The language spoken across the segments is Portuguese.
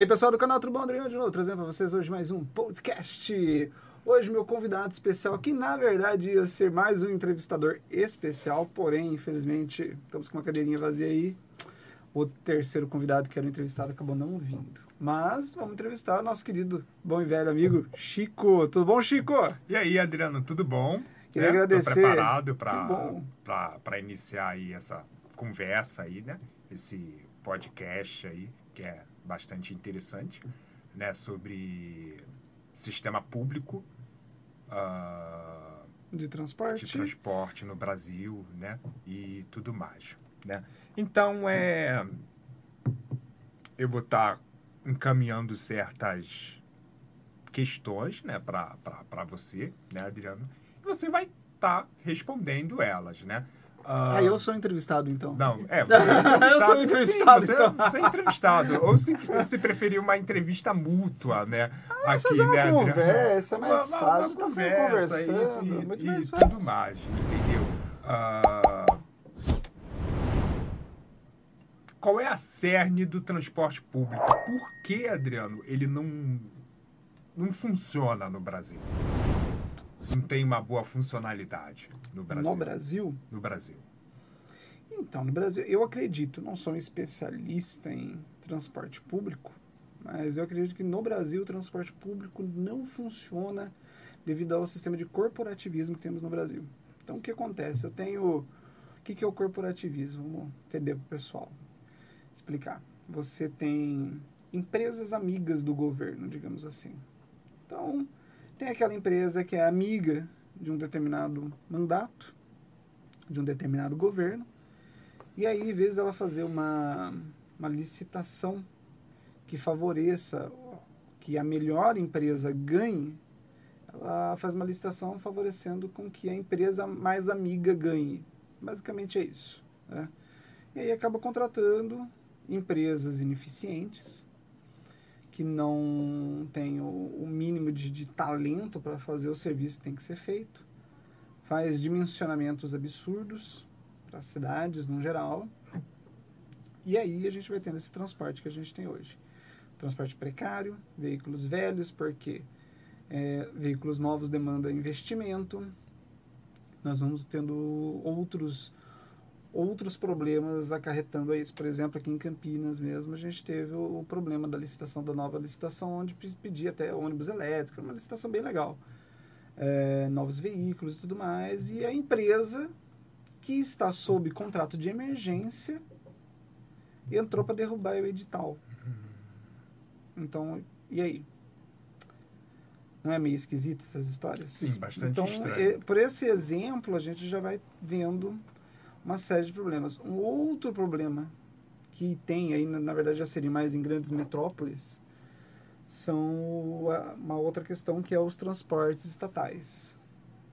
E aí, pessoal do canal Tudo Bom Adriano de novo, trazendo para vocês hoje mais um podcast. Hoje meu convidado especial, que na verdade ia ser mais um entrevistador especial, porém, infelizmente, estamos com uma cadeirinha vazia aí. O terceiro convidado que era o entrevistado acabou não vindo. Mas vamos entrevistar nosso querido, bom e velho amigo Chico. Tudo bom, Chico? E aí, Adriano, tudo bom? Queria né? agradecer. Tô preparado para iniciar aí essa conversa aí, né? Esse podcast aí, que é bastante interessante, né? Sobre sistema público ah, De transporte. de transporte no Brasil, né? E tudo mais, né? Então, é... Eu vou estar encaminhando certas questões, né? Para você, né, Adriano? E você vai estar respondendo elas, né? Ah, eu sou entrevistado então. Não, é. Você é entrevistado. Eu sou entrevistado, Sim, você, então. você é entrevistado. Ou se você preferir uma entrevista mútua, né? Mas fazer uma Adriano? conversa, é mais Uma- fácil. Uma tá conversa conversando, e, muito e, mais fácil. tudo mais, entendeu? Ah, qual é a cerne do transporte público? Por que, Adriano, ele não, não funciona no Brasil? Não tem uma boa funcionalidade no Brasil. No Brasil? No Brasil. Então, no Brasil, eu acredito, não sou um especialista em transporte público, mas eu acredito que no Brasil o transporte público não funciona devido ao sistema de corporativismo que temos no Brasil. Então, o que acontece? Eu tenho. O que, que é o corporativismo? Vamos entender para o pessoal. Explicar. Você tem empresas amigas do governo, digamos assim. Então, tem aquela empresa que é amiga de um determinado mandato, de um determinado governo, e aí, em vez dela fazer uma, uma licitação que favoreça que a melhor empresa ganhe, ela faz uma licitação favorecendo com que a empresa mais amiga ganhe. Basicamente é isso. Né? E aí acaba contratando empresas ineficientes que não têm o, o mínimo de, de talento para fazer o serviço que tem que ser feito, faz dimensionamentos absurdos para cidades no geral. E aí a gente vai tendo esse transporte que a gente tem hoje. Transporte precário, veículos velhos, porque é, veículos novos demandam investimento. Nós vamos tendo outros outros problemas acarretando a isso. Por exemplo, aqui em Campinas mesmo, a gente teve o, o problema da licitação, da nova licitação, onde pe- pedia até ônibus elétrico, uma licitação bem legal. É, novos veículos e tudo mais. E a empresa que está sob contrato de emergência entrou para derrubar o edital. Então, e aí? Não é meio esquisito essas histórias? Sim, bastante então, estranho. por esse exemplo, a gente já vai vendo uma série de problemas. Um outro problema que tem aí, na, verdade, já seria mais em grandes metrópoles, são uma outra questão que é os transportes estatais.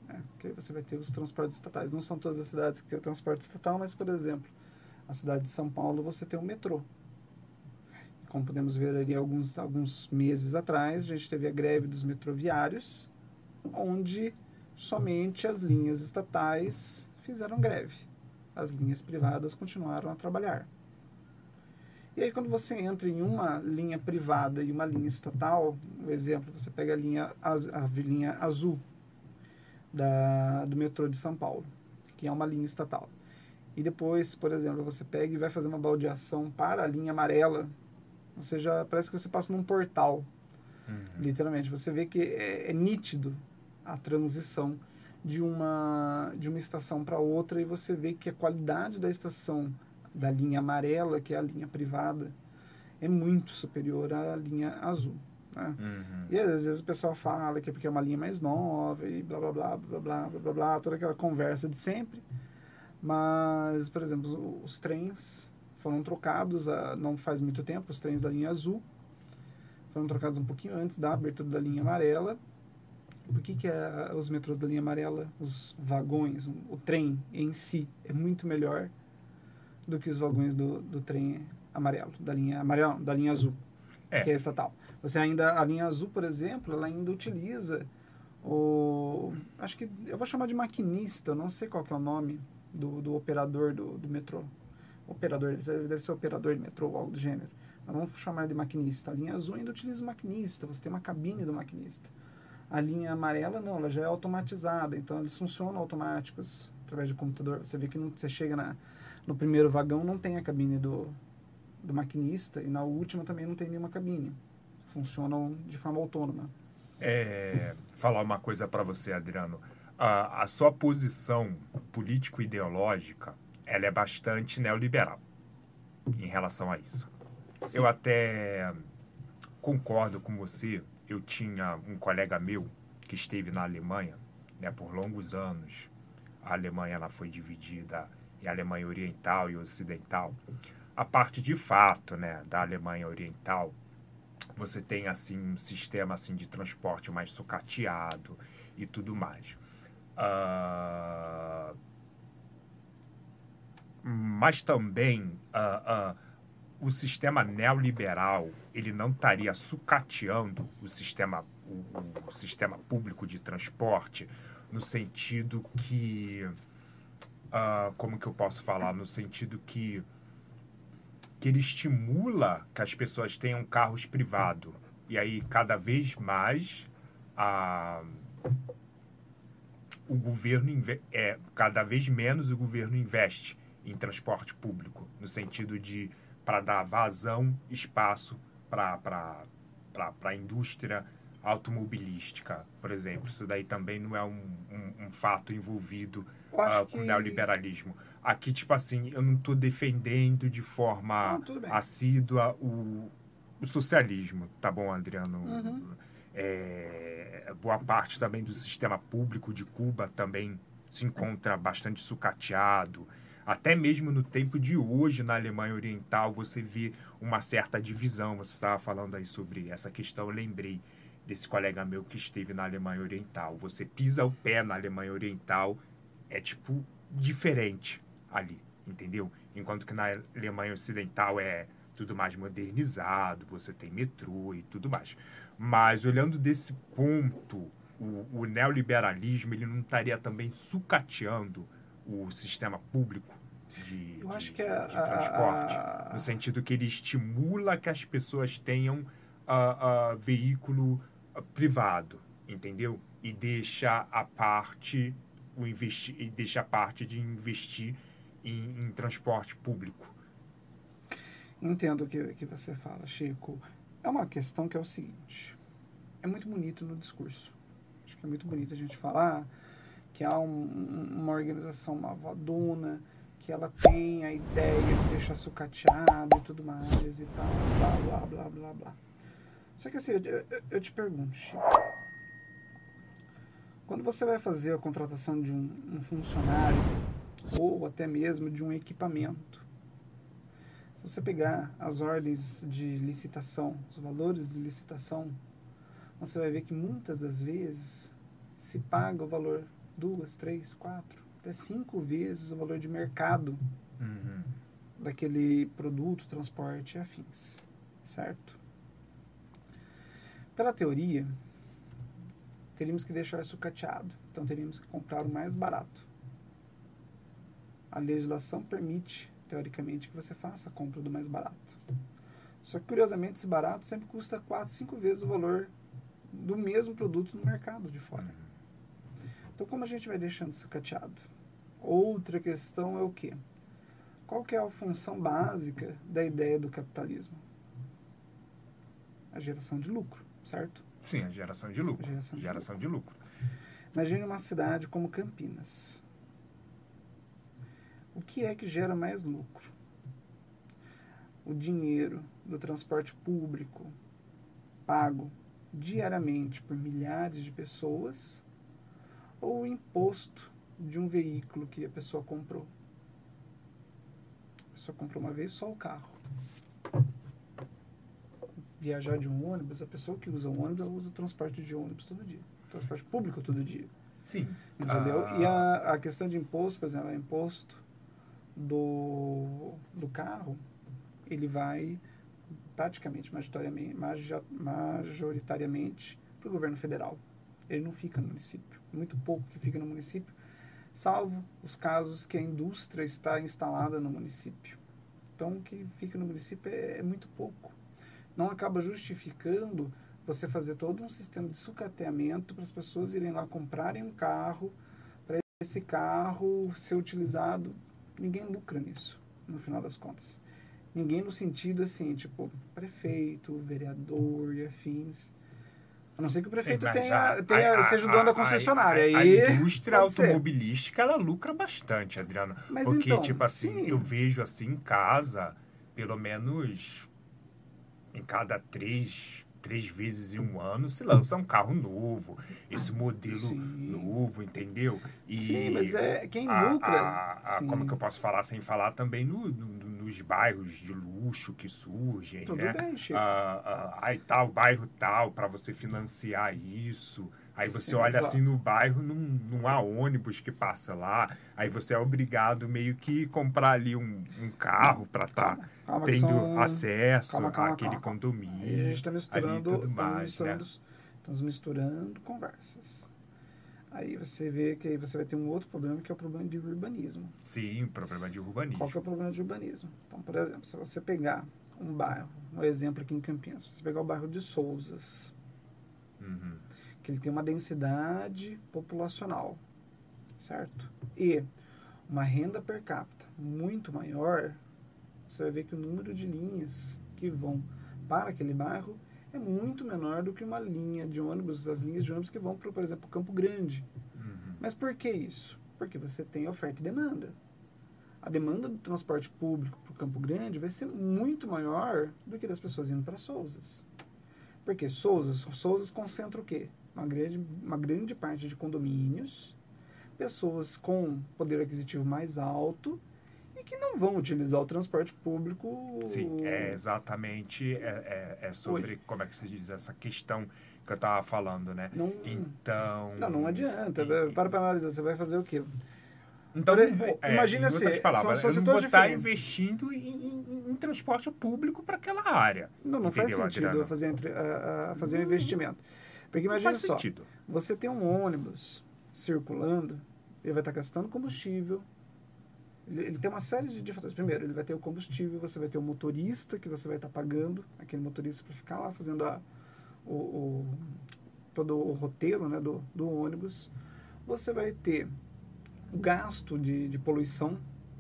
né? Você vai ter os transportes estatais. Não são todas as cidades que têm o transporte estatal, mas, por exemplo, a cidade de São Paulo você tem o metrô. E como podemos ver ali alguns, alguns meses atrás, a gente teve a greve dos metroviários, onde somente as linhas estatais fizeram greve. As linhas privadas continuaram a trabalhar. E aí, quando você entra em uma linha privada e uma linha estatal, um exemplo, você pega a linha, az- a linha azul da, do metrô de São Paulo, que é uma linha estatal. E depois, por exemplo, você pega e vai fazer uma baldeação para a linha amarela, você já parece que você passa num portal, literalmente. Você vê que é, é nítido a transição de uma, de uma estação para outra e você vê que a qualidade da estação da linha amarela, que é a linha privada, é muito superior à linha azul. Né? Uhum. E às vezes o pessoal fala que é porque é uma linha mais nova e blá blá blá blá blá blá blá, blá toda aquela conversa de sempre. Mas, por exemplo, os trens foram trocados não faz muito tempo, os trens da linha azul foram trocados um pouquinho antes da abertura da linha amarela por que, que é, os metrôs da linha amarela, os vagões, o, trem em si é muito melhor do que os vagões do, do trem amarelo, da linha amarela, não, da linha azul, É. que é estatal. Você ainda, a linha azul, por exemplo, ela ainda utiliza o. Acho que eu vou chamar de maquinista, eu não sei qual que é o nome do, do operador do, do metrô. Operador, deve, deve ser operador de metrô ou algo do gênero. vamos chamar de maquinista. A linha azul ainda utiliza o maquinista, você tem uma cabine do maquinista. A linha amarela não, ela já é automatizada, então eles funcionam automáticos através de computador. Você vê que não, você chega na, no primeiro vagão, não tem a cabine do, do maquinista, e na última também não tem nenhuma cabine. Funcionam de forma autônoma. É, falar uma coisa para você, Adriano. A, a sua posição político-ideológica ela é bastante neoliberal em relação a isso. Sim. Eu até concordo com você. Eu tinha um colega meu que esteve na Alemanha né, por longos anos. A Alemanha ela foi dividida em Alemanha Oriental e Ocidental. A parte de fato né, da Alemanha Oriental, você tem assim um sistema assim de transporte mais sucateado e tudo mais. Uh, mas também uh, uh, o sistema neoliberal ele não estaria sucateando o sistema, o, o, sistema público de transporte no sentido que uh, como que eu posso falar? No sentido que que ele estimula que as pessoas tenham carros privados. E aí cada vez mais a o governo é cada vez menos o governo investe em transporte público, no sentido de para dar vazão, espaço para a indústria automobilística, por exemplo. Isso daí também não é um, um, um fato envolvido uh, com o neoliberalismo. Aqui, tipo assim, eu não estou defendendo de forma não, assídua o, o, socialismo, tá bom, Adriano? Uhum. É, boa parte também do sistema público de Cuba também se encontra bastante sucateado. Até mesmo no tempo de hoje, na Alemanha Oriental, você vê uma certa divisão. Você estava falando aí sobre essa questão, eu lembrei desse colega meu que esteve na Alemanha Oriental. Você pisa o pé na Alemanha Oriental, é tipo diferente ali, entendeu? Enquanto que na Alemanha Ocidental é tudo mais modernizado, você tem metrô e tudo mais. Mas olhando desse ponto, o, o neoliberalismo ele não estaria também sucateando o sistema público de, Eu acho de, que a, de transporte, a, a... no sentido que ele estimula que as pessoas tenham uh, veículo privado, entendeu? E deixa a parte o investir e deixa a parte de investir em, em transporte público. Entendo o que, que você fala, Chico. É uma questão que é o seguinte: é muito bonito no discurso. Acho que é muito bonito a gente falar que há um, uma organização malvadona, que ela tem a ideia de deixar sucateado e tudo mais e tal, blá, blá, blá, blá, blá. Só que assim, eu, eu, te pergunto, Chico, quando você vai fazer a contratação de um, um funcionário ou até mesmo de um equipamento, se você pegar as ordens de licitação, os valores de licitação, você vai ver que muitas das vezes se paga o valor duas, três, quatro, até cinco vezes o valor de mercado uhum. daquele produto, transporte e afins, certo? Pela teoria, teríamos que deixar sucateado, então teríamos que comprar o mais barato. A legislação permite, teoricamente, que você faça a compra do mais barato. Só que, curiosamente, esse barato sempre custa quatro, cinco vezes o valor do mesmo produto no mercado de fora. Então, como a gente vai deixando isso cateado? Outra questão é o quê? Qual que é a função básica da ideia do capitalismo? A geração de lucro, certo? Sim, a geração de lucro. A geração, de, geração lucro. de lucro. Imagine uma cidade como Campinas. O que é que gera mais lucro? O dinheiro do transporte público pago diariamente por milhares de pessoas ou o imposto de um veículo que a pessoa comprou. A pessoa comprou uma vez só o carro. Viajar de um ônibus, a pessoa que usa o ônibus, ela usa o transporte de ônibus todo dia. Transporte público todo dia. Sim. Entendeu? Ah. E a, a questão de imposto, por exemplo, o imposto do, do carro, ele vai praticamente, majoritariamente, majoritariamente para o governo federal. Ele não fica no município muito pouco que fica no município, salvo os casos que a indústria está instalada no município. Então, o que fica no município é, é muito pouco. não acaba justificando você fazer todo um sistema de sucateamento para as pessoas irem lá comprarem um carro, para esse carro ser utilizado. Ninguém lucra nisso, no final das contas. Ninguém no sentido assim, tipo, prefeito, vereador e afins. A não ser que o prefeito tenha, a, tenha, a, seja o dono da concessionária. A, a indústria ser. automobilística, ela lucra bastante, Adriano. Mas Porque, então, tipo assim, sim. eu vejo assim em casa, pelo menos em cada três, três vezes em um ano, se lança um carro novo. Esse modelo Sim. novo, entendeu? E Sim, mas é quem a- lucra. a- a- como que eu posso falar sem falar também no- no- nos bairros de luxo que surgem, Tudo né? bem, Chico. ah, ah, aí tal, bairro tal, para você financiar isso. Aí você Sim, olha mas, ó. assim no bairro, não, não há ônibus que passa lá. Aí você é obrigado meio que comprar ali um, um carro para estar calma que tendo são- acesso calma, calma, àquele condomínio. Aí a gente está misturando, tudo estamos mais, né? misturando, estamos misturando conversas. Aí você vê que aí você vai ter um outro problema que é o problema de urbanismo. Sim, o problema de urbanismo. Qual que é o problema de urbanismo? Então, por exemplo, se você pegar um bairro, um exemplo aqui em Campinas, se você pegar o bairro de Souzas, Uhum. Que ele tem uma densidade populacional, certo? E uma renda per capita muito maior, você vai ver que o número de linhas que vão para aquele bairro é muito menor do que uma linha de ônibus, as linhas de ônibus que vão para, por exemplo, Campo Grande. Uhum. Mas por que isso? Porque você tem oferta e demanda. A demanda do transporte público para o Campo Grande vai ser muito maior do que das pessoas indo para Souzas. Porque Souzas, Souzas concentra o quê? Uma grande, uma grande parte de condomínios, pessoas com poder aquisitivo mais alto e que não vão utilizar o transporte público. Sim, é exatamente é, é, é sobre Hoje. como é que se diz essa questão que eu estava falando, né? Não, Então. não, não adianta. e- Para para analisar, você vai fazer o quê? Então, vou, é, imagina assim, palavras, são- são eu não vou setores estar investindo em, em- em transporte público para aquela área. Não, não faz sentido eu fazer, entre- a- a fazer um investimento. Porque imagina só, sentido. você tem um ônibus circulando, ele vai estar gastando combustível, ele, ele tem uma série de, de fatores. Primeiro, ele vai ter o combustível, você vai ter o motorista que você vai estar pagando, aquele motorista para ficar lá fazendo a, o, o- todo o roteiro né, do, do ônibus. Você vai ter o gasto de, de poluição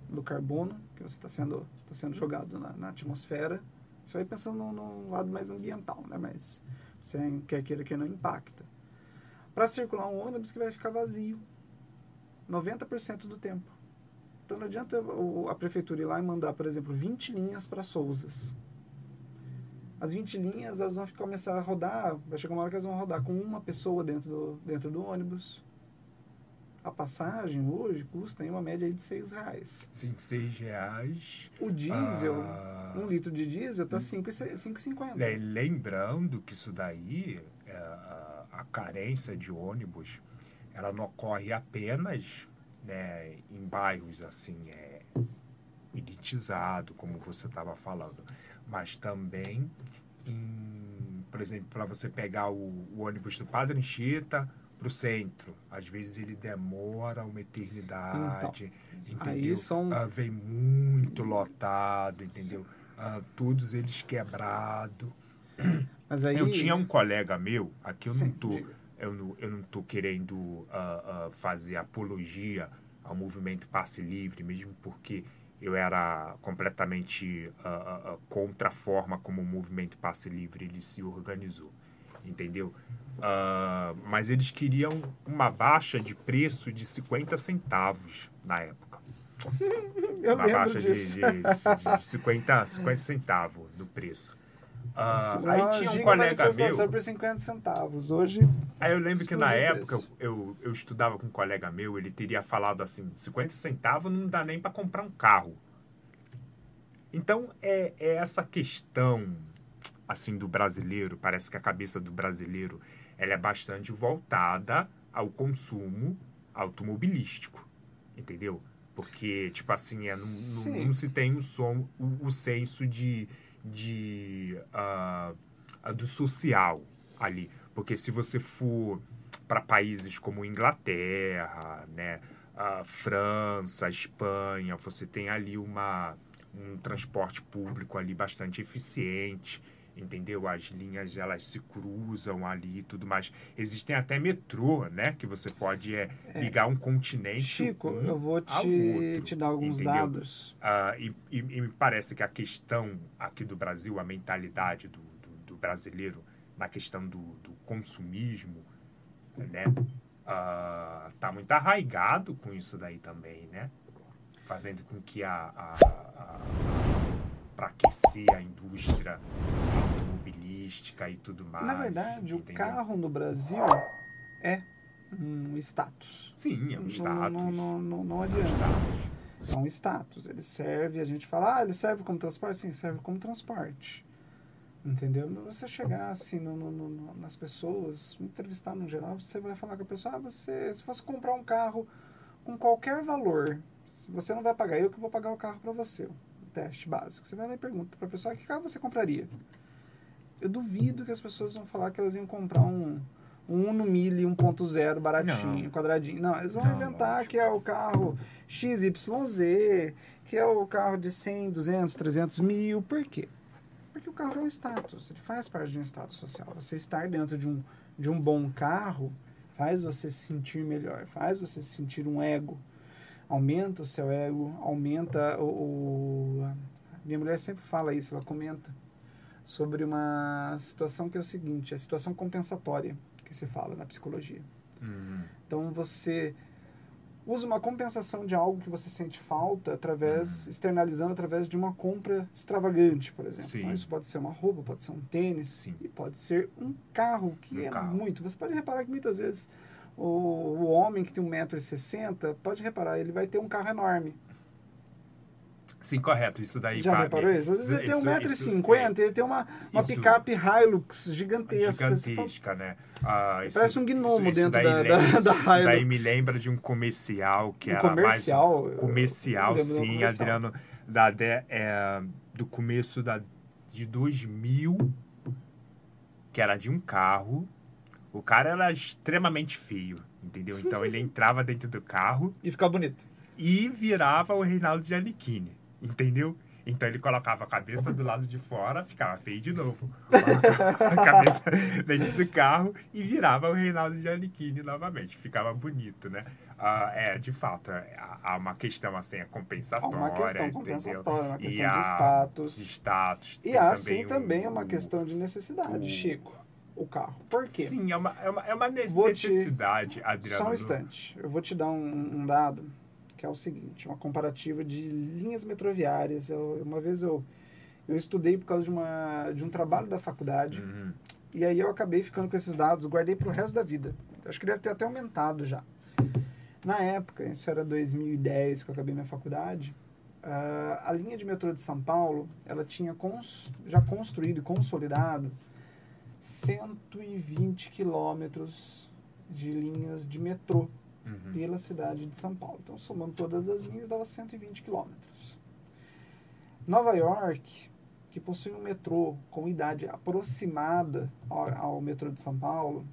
do carbono que você está sendo, tá sendo jogado na, na atmosfera. Isso aí pensando no, no lado mais ambiental, né? Mas você quer queira que não impacta. Para circular um ônibus que vai ficar vazio 90% do tempo. Então não adianta a prefeitura ir lá e mandar, por exemplo, 20 linhas para Souzas. As 20 linhas elas vão começar a rodar, vai chegar uma hora que elas vão rodar com uma pessoa dentro do, dentro do ônibus. A passagem hoje custa em uma média de 6 reais. Sim, seis reais. O diesel, Ah. um litro de diesel tá 5,50. Le- Lembrando que isso daí, é, a, a carência de ônibus, ela não ocorre apenas né, em bairros assim, é, elitizado, como você estava falando, mas também em, por exemplo, para você pegar o, o ônibus do Padre Anchieta para o centro, às vezes ele demora uma eternidade, entendeu? aí são- Ah, vem muito lotado, entendeu? Ah, todos eles quebrados. Mas aí Eu tinha um colega meu, aqui eu não Sim, tô, diga. eu não, eu não tô querendo ah, ah, fazer apologia ao movimento passe livre, mesmo porque eu era completamente ah, contra a forma como o movimento passe livre ele se organizou, entendeu? Ah, mas eles queriam uma baixa de preço de 50 centavos na época eu uma baixa de, de, de, de 50, 50 centavos no preço. Uma aí tinha um colega meu. por 50 centavos. Hoje, Aí eu lembro que na época eu, eu, eu estudava com um colega meu, ele teria falado assim: 50 centavos não dá nem para comprar um carro. Então é, é essa questão assim do brasileiro, parece que a cabeça do brasileiro ela é bastante voltada ao consumo automobilístico, entendeu? Porque, tipo assim, é, não, não, não se tem o, som, o, o senso de, de ah, do social ali. Porque se você for para países como Inglaterra, né, a França, Espanha, você tem ali uma, um transporte público ali bastante eficiente, entendeu? As linhas elas se cruzam ali e tudo mais. Existem até metrô, né? Que você pode é, ligar um continente. Chico, um eu vou te, outro, te dar alguns entendeu? dados. Ah, e, e- e me parece que a questão aqui do Brasil, a mentalidade do, do, do brasileiro na questão do, do consumismo, né? ah, tá muito arraigado com isso daí também, né? Fazendo com que a, a, para aquecer a indústria automobilística e tudo mais. Na verdade, o entendeu? carro no Brasil é um status. Sim, é um status. Não, não, não, não É um adianta. status. É um status. Ele serve, a gente fala, ah, ele serve como transporte? Sim, serve como transporte. Entendeu? Você chegar assim no- no- no- nas pessoas, entrevistar no geral, você vai falar com a pessoa, ah, você, se fosse comprar um carro com qualquer valor, você não vai pagar, eu que vou pagar o carro para você. Teste básico. Você vai lá e pergunta para a pessoa, "Ah, que carro você compraria? Eu duvido que as pessoas vão falar que elas iam comprar um, um Uno Mille 1.0 baratinho, Não. quadradinho. Não, eles vão Não, inventar lógico. que é o carro XYZ, que é o carro de 100, 200, 300 mil. Por quê? Porque o carro é um status, ele faz parte de um status social. Você estar dentro de um, de um bom carro faz você se sentir melhor, faz você se sentir um ego. Aumenta o seu ego, aumenta o, o- Minha mulher sempre fala isso, ela comenta sobre uma situação que é o seguinte, a situação compensatória que se fala na psicologia. Uhum. Então você usa uma compensação de algo que você sente falta através externalizando através de uma compra extravagante, por exemplo. Sim. Então, isso pode ser uma roupa, pode ser um tênis Sim. e pode ser um carro que Um é carro. muito. Você pode reparar que muitas vezes o, o homem que tem 1,60m, pode reparar, ele vai ter um carro enorme. Sim, correto. Isso daí Já fa- reparou isso? Às vezes ele tem isso- 1,50m, ele tem uma, uma isso- picape Hilux é gigantesca. Fala, gigantesca, né? Ah, isso- Parece um gnomo dentro da- lembra- da- isso, da isso daí Hilux. me lembra de um comercial que Um era comercial? mais comercial, um sim, comercial. Adriano, da, de- é, do começo da, de 2000, que era de um carro. O cara era extremamente feio, entendeu? Então ele entrava dentro do carro E ficar bonito. e virava o Reinaldo de Aniquine, entendeu? Então ele colocava a cabeça do lado de fora, ficava feio de novo. a cabeça dentro do carro e virava o Reinaldo de Aniquine novamente. Ficava bonito, né? Ah, é, de fato, é, há- há uma questão assim, é Há compensatória. uma questão entendeu? compensatória, uma E questão de há- status. de status. E há sim também uma o- questão de necessidade, Chico. O carro. Por quê? Sim, é uma, é uma, é uma ne- Vou te- necessidade, Adriano. Só um instante. Eu vou te dar um, um dado que é o seguinte, uma comparativa de linhas metroviárias. Eu- uma vez eu, eu estudei por causa de, uma, de um trabalho da faculdade Uhum. e aí eu acabei ficando com esses dados, guardei para o resto da vida. Acho que deve ter até aumentado já. Na época, isso era 2010 que eu acabei minha faculdade, ah, a linha de metrô de São Paulo, ela tinha cons- já construído e consolidado 120 quilômetros de linhas de metrô Uhum. pela cidade de São Paulo. Então, somando todas as linhas, dava 120 quilômetros. Nova York, que possui um metrô com idade aproximada ao, ao metrô de São Paulo,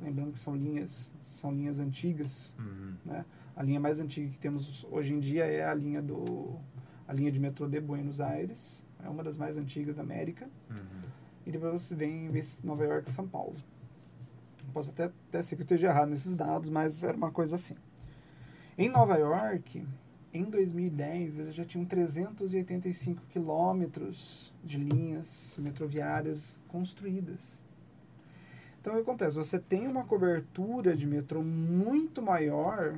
lembrando que são linhas, são linhas antigas, Uhum. né? A linha mais antiga que temos hoje em dia é a linha do a linha de metrô de Buenos Aires, é uma das mais antigas da América. Uhum. E depois você vem ver Nova York e São Paulo. Posso até, até ser que eu esteja errado nesses dados, mas era uma coisa assim. Em Nova York, em 2010, eles já tinham 385 quilômetros de linhas metroviárias construídas. Então, o que acontece? Você tem uma cobertura de metrô muito maior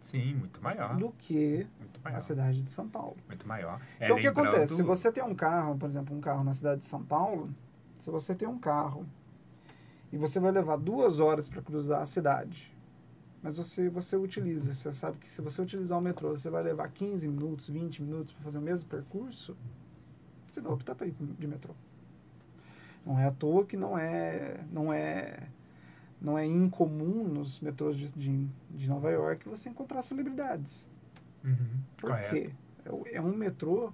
Sim, muito maior. do que Muito a maior. cidade de São Paulo. Muito maior. É, Então, o que acontece? Se você tem um carro, por exemplo, um carro na cidade de São Paulo, se você tem um carro e você vai levar duas horas para cruzar a cidade, mas você, você utiliza, você sabe que se você utilizar o metrô, você vai levar 15 minutos, 20 minutos para fazer o mesmo percurso, você vai optar para ir de metrô. Não é à toa que não é, não é, não é incomum nos metrôs de, de, de Nova York você encontrar celebridades. Uhum, Por correto. quê? É É um metrô,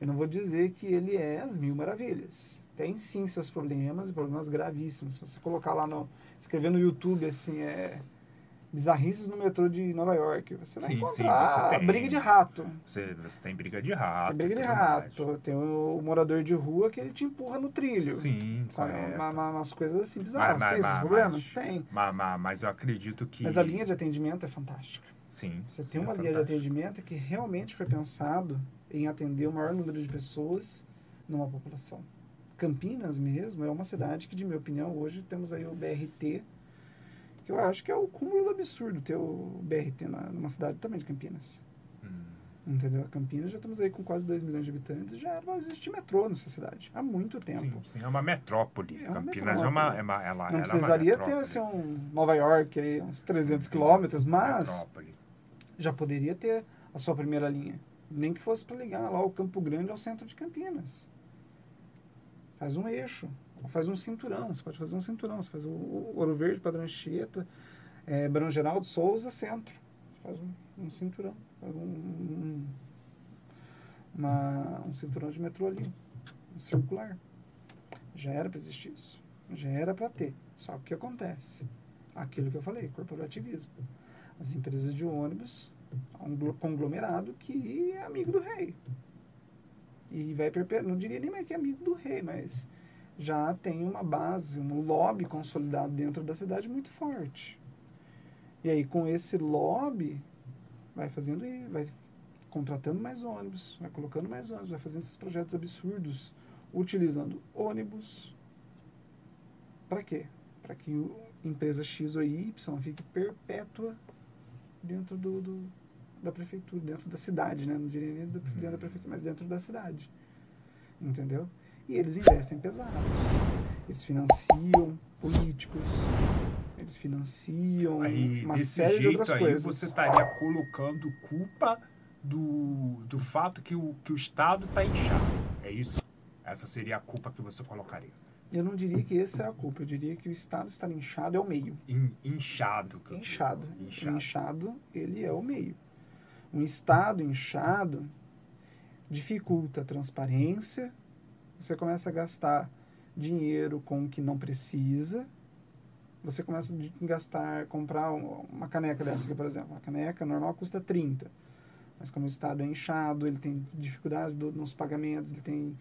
eu não vou dizer que ele é as mil maravilhas. Tem sim seus problemas, e problemas gravíssimos. Se você colocar lá no. escrever no YouTube assim, é. bizarrices no metrô de Nova York. Você vai Sim, sim, encontrar você tem. briga de rato. Você, você tem briga de rato. Tem briga de tudo mais. rato. Tem o, morador de rua que ele te empurra no trilho. Sim, Sabe? Uma- uma- umas coisas assim bizarras. Mas- tem mas- esses mas- problemas? Tem. Mas, mas, mas eu acredito que. Mas a linha de atendimento é fantástica. Sim. Você sim, tem é uma linha de atendimento que realmente foi pensado em atender o maior número de pessoas numa população. Campinas mesmo é uma cidade que, de minha opinião, hoje temos aí o BRT, que eu acho que é o cúmulo do absurdo ter o BRT na, numa cidade também de Campinas. Hum, Entendeu? Campinas já estamos aí com quase 2 milhões de habitantes e já era existir metrô nessa cidade há muito tempo. sim, sim, é uma metrópole. É uma Campinas é metrópole. uma. É uma ela, Não é precisaria ter assim, um Nova York aí, uns 300 quilômetros, mas Metrópole. já poderia ter a sua primeira linha. Nem que fosse para ligar lá o Campo Grande ao centro de Campinas. Faz um eixo, faz um cinturão. Você pode fazer um cinturão. Você faz o, Ouro Verde, Padrão Anchieta, é, Barão Geraldo, Souza, centro. Você faz um, um cinturão. Faz um, um, uma- um cinturão de metrô ali, um circular. Já era para existir isso. Já era para ter. Só que o que acontece? Aquilo que eu falei, corporativismo. As empresas de ônibus, um glo- conglomerado que é amigo do rei. E vai perpetuar, não diria nem mais que é amigo do rei, mas já tem uma base, um lobby consolidado dentro da cidade muito forte. E aí, com esse lobby, vai fazendo, i- vai contratando mais ônibus, vai colocando mais ônibus, vai fazendo esses projetos absurdos, utilizando ônibus. Para quê? Para que empresa X ou Y fique perpétua dentro do, do- da prefeitura, dentro da cidade, né? Não diria nem dentro da prefeitura, mas dentro da cidade. Entendeu? E eles investem pesado. Eles financiam políticos, eles financiam Aí, uma desse série de jeito outras aí, coisas. você estaria colocando culpa do, do fato que o, que o Estado está inchado. É isso? Essa seria a culpa que você colocaria. Eu não diria que essa é a culpa, eu diria que o Estado estar inchado é o meio. In- inchado. que. Inchado. Inchado. Inchado, ele é o meio. Um Estado inchado dificulta a transparência, você começa a gastar dinheiro com o que não precisa, você começa a gastar, comprar um- uma caneca dessa aqui, por exemplo. Uma caneca normal custa 30. Mas como o Estado é inchado, ele tem dificuldade do- nos pagamentos, ele tem,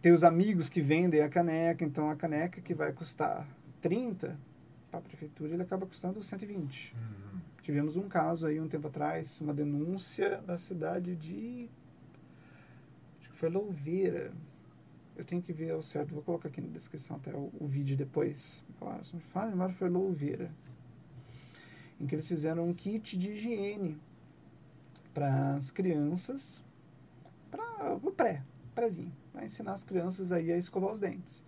tem os amigos que vendem a caneca, então a caneca que vai custar 30, para a prefeitura ele acaba custando 120. Uhum. Tivemos um caso aí um tempo atrás, uma denúncia da cidade de. Acho que foi Louveira. Eu tenho que ver ao certo, vou colocar aqui na descrição até o, o vídeo depois. Eu acho, fala, mas foi Louveira. Em que eles fizeram um kit de higiene para as crianças, para o pré, prézinho, para ensinar as crianças aí a escovar os dentes.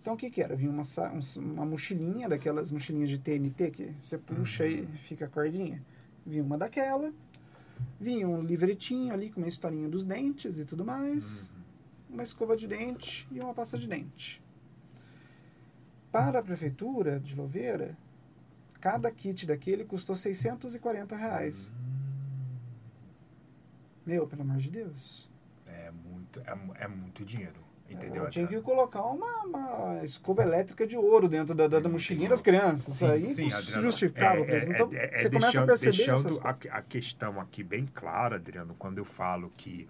Então o que que era? Vinha uma, um- uma mochilinha, daquelas mochilinhas de TNT que você puxa e fica a cordinha. Vinha uma daquela, vinha um livretinho ali com uma historinha dos dentes e tudo mais, uma escova de dente e uma pasta de dente. Para a prefeitura de Louveira, cada kit daquele custou 640 reais. Meu, pelo amor de Deus. É muito, é, é muito dinheiro. Entendeu? Eu tinha que colocar uma, uma escova elétrica de ouro dentro da, da, da mochilinha das crianças. Isso aí Sim, é justificável. É, é, então, é, é, você começa deixando, a perceber deixando a, a questão aqui bem clara, Adriano, quando eu falo que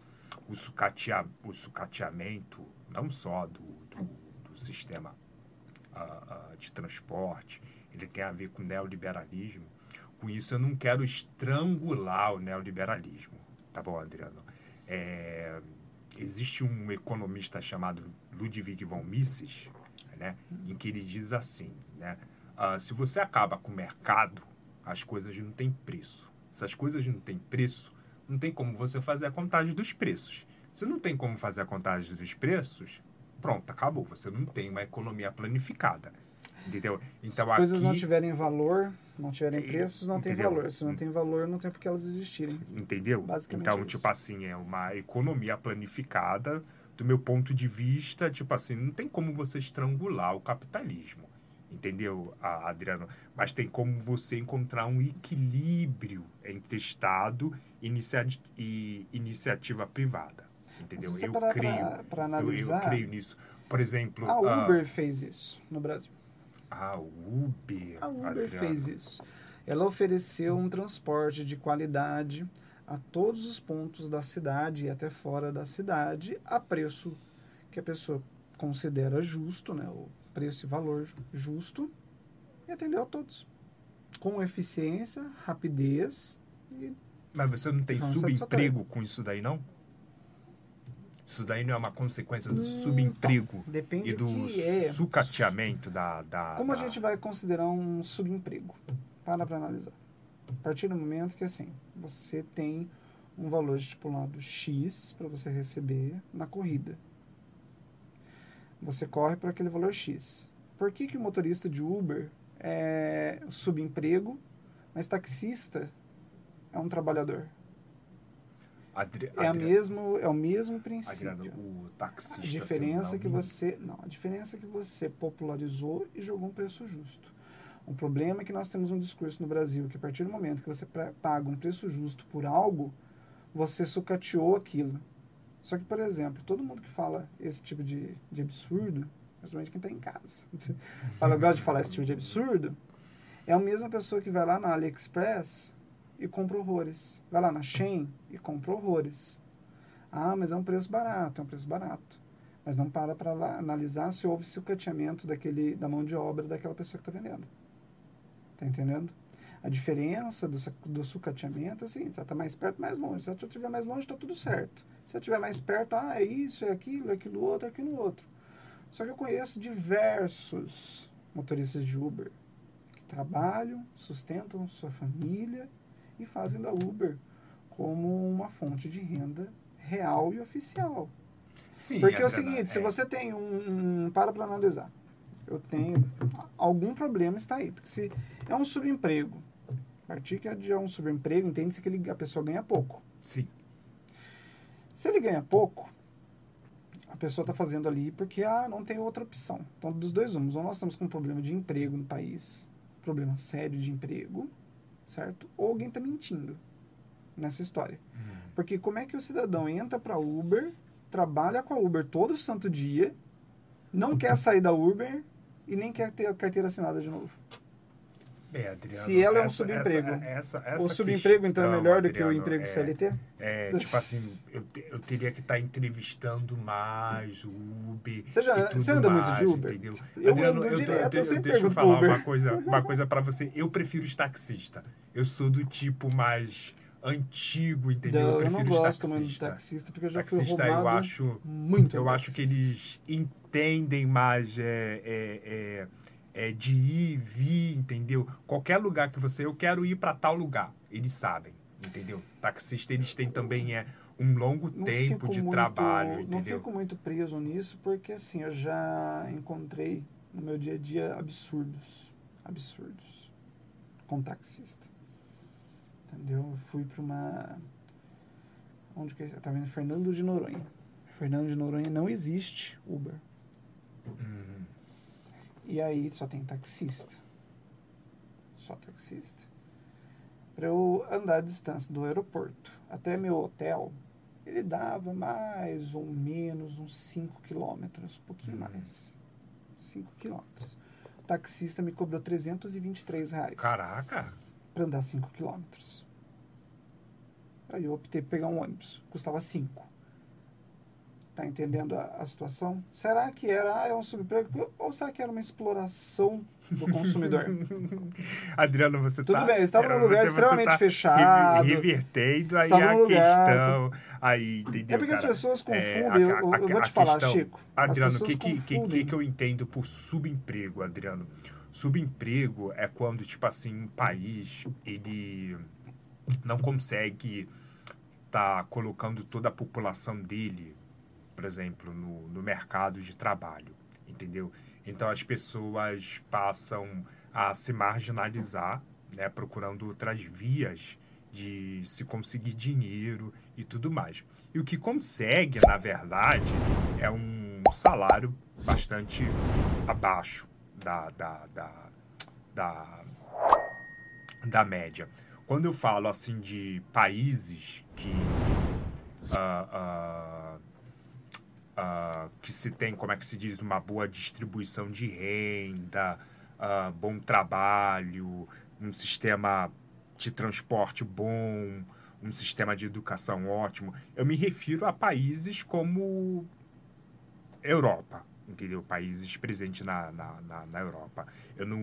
o, sucatea, o sucateamento, não só do, do, do sistema ah, ah, de transporte, ele tem a ver com neoliberalismo. Com isso, eu não quero estrangular o neoliberalismo. Tá bom, Adriano? É, existe um economista chamado Ludwig von Mises, né, em que ele diz assim, né, ah, se você acaba com o mercado, as coisas não têm preço. Se as coisas não têm preço, não tem como você fazer a contagem dos preços. Se não tem como fazer a contagem dos preços, pronto, acabou. Você não tem uma economia planificada. Entendeu? Então Se coisas não aqui, tiverem valor, não tiverem É, preços, não tem entendeu? valor. Se não tem valor, não tem por que elas existirem. Entendeu? Basicamente então, isso. tipo assim, é uma economia planificada. Do meu ponto de vista, tipo assim, não tem como você estrangular o capitalismo. Entendeu, Adriano? Mas tem como você encontrar um equilíbrio entre Estado inicia e iniciativa privada. Entendeu? Eu creio. pra- pra eu- eu, analisar, creio nisso. Por exemplo. A ah, Uber fez isso no Brasil. O Uber. A Uber Adriano. fez isso. ela ofereceu um transporte de qualidade a todos os pontos da cidade e até fora da cidade a preço que a pessoa considera justo, né, o preço e valor justo, e atendeu a todos. Com eficiência, rapidez e. Mas você não tem subemprego com isso daí, não? Isso daí não é uma consequência do hum, subemprego Depende e do é. sucateamento da, da. Como da... a gente vai considerar um subemprego? Para para analisar. A partir do momento que assim, você tem um valor estipulado X para você receber na corrida. Você corre por aquele valor X. Por que, que o motorista de Uber é subemprego, mas taxista é um trabalhador? Adri é, a mesmo, é o mesmo princípio. Adriano, o taxista. A diferença que você. Não, a diferença é que você popularizou e jogou um preço justo. O problema é que nós temos um discurso no Brasil que a partir do momento que você paga um preço justo por algo, você sucateou aquilo. Só que, por exemplo, todo mundo que fala esse tipo de, de absurdo, principalmente quem está em casa, fala, gosta de falar esse tipo de absurdo, é a mesma pessoa que vai lá na AliExpress e compra horrores. Vai lá na Shein e compra horrores. Ah, mas é um preço barato, é um preço barato. Mas não para para analisar se houve sucateamento daquele, da mão de obra daquela pessoa que está vendendo. Tá entendendo? A diferença do, do sucateamento é o seguinte, você está mais perto, mais longe. Se eu estiver mais longe, está tudo certo. Se eu estiver mais perto, ah, é isso, é aquilo, é aquilo outro, é aquilo outro. Só que eu conheço diversos motoristas de Uber que trabalham, sustentam sua família e fazem da Uber como uma fonte de renda real e oficial. Sim, Porque é, é o seguinte, é. se você tem um, um para para analisar, eu tenho algum problema está aí. Porque se é um subemprego, a partir que é um subemprego, entende-se que ele, a pessoa ganha pouco. Sim. Se ele ganha pouco, a pessoa está fazendo ali porque ah, não tem outra opção. Então, dos dois rumos. Ou nós estamos com um problema de emprego no país, problema sério de emprego, certo? Ou alguém está mentindo nessa história. Uhum. Porque como é que o cidadão entra para Uber, trabalha com a Uber todo santo dia, não quer sair da Uber e nem quer ter a carteira assinada de novo. É, Adriano, Se ela é um subemprego. Essa, essa, essa o subemprego, então, é melhor do que o emprego é, CLT? É, tipo assim, eu, eu teria que estar tá entrevistando mais o Uber. Você, já, você anda mais, muito de Uber? Entendeu? Eu Adriano, eu, direto, eu, eu, eu deixa eu falar Uber. uma coisa, uma coisa para você. Eu prefiro os taxistas. Eu sou do tipo mais antigo, entendeu? Não, eu prefiro eu não gosto muito de taxista, porque eu já taxista, fui eu acho, muito Eu acho que eles entendem mais é, é, é, de ir, vir, entendeu? Qualquer lugar que você... Eu quero ir para tal lugar. Eles sabem, entendeu? Taxista, eles têm também é, um longo não tempo de muito, trabalho, entendeu? Não fico muito preso nisso, porque assim, eu já encontrei no meu dia a dia absurdos. Absurdos. Com taxista. Entendeu? Eu fui para uma. Onde que é? Tá vendo? Fernando de Noronha. Fernando de Noronha não existe Uber. Uhum. E aí só tem taxista. Só taxista. Para eu andar a distância do aeroporto até meu hotel, ele dava mais ou menos uns 5 quilômetros, um pouquinho uhum. mais. 5 quilômetros. O taxista me cobrou 323 reais. Caraca! para andar 5 quilômetros. Aí eu optei por pegar um ônibus, custava 5. Tá entendendo a, a, situação? Será que era ah, é um subemprego ou será que era uma exploração do consumidor? Adriano, você Tudo tá, bem, eu estava num lugar você, extremamente você tá fechado. Revertendo aí a questão. Aí, entendeu? É porque cara? as pessoas confundem. É, a, eu, eu, vou te falar, questão, Chico. Adriano, o que, que, que, que eu entendo por subemprego, Adriano? Subemprego é quando, tipo assim, um país, ele não consegue estar tá colocando toda a população dele, por exemplo, no, no mercado de trabalho, entendeu? Então as pessoas passam a se marginalizar, né, procurando outras vias de se conseguir dinheiro e tudo mais. E o que consegue, na verdade, é um salário bastante abaixo da, da, da, da, da média. Quando eu falo assim de países que uh, uh, uh, que se tem, como é que se diz, uma boa distribuição de renda, bom trabalho, um sistema de transporte bom, um sistema de educação ótimo. Eu me refiro a países como Europa, entendeu? Países presentes na, na, na, na, Europa. Eu não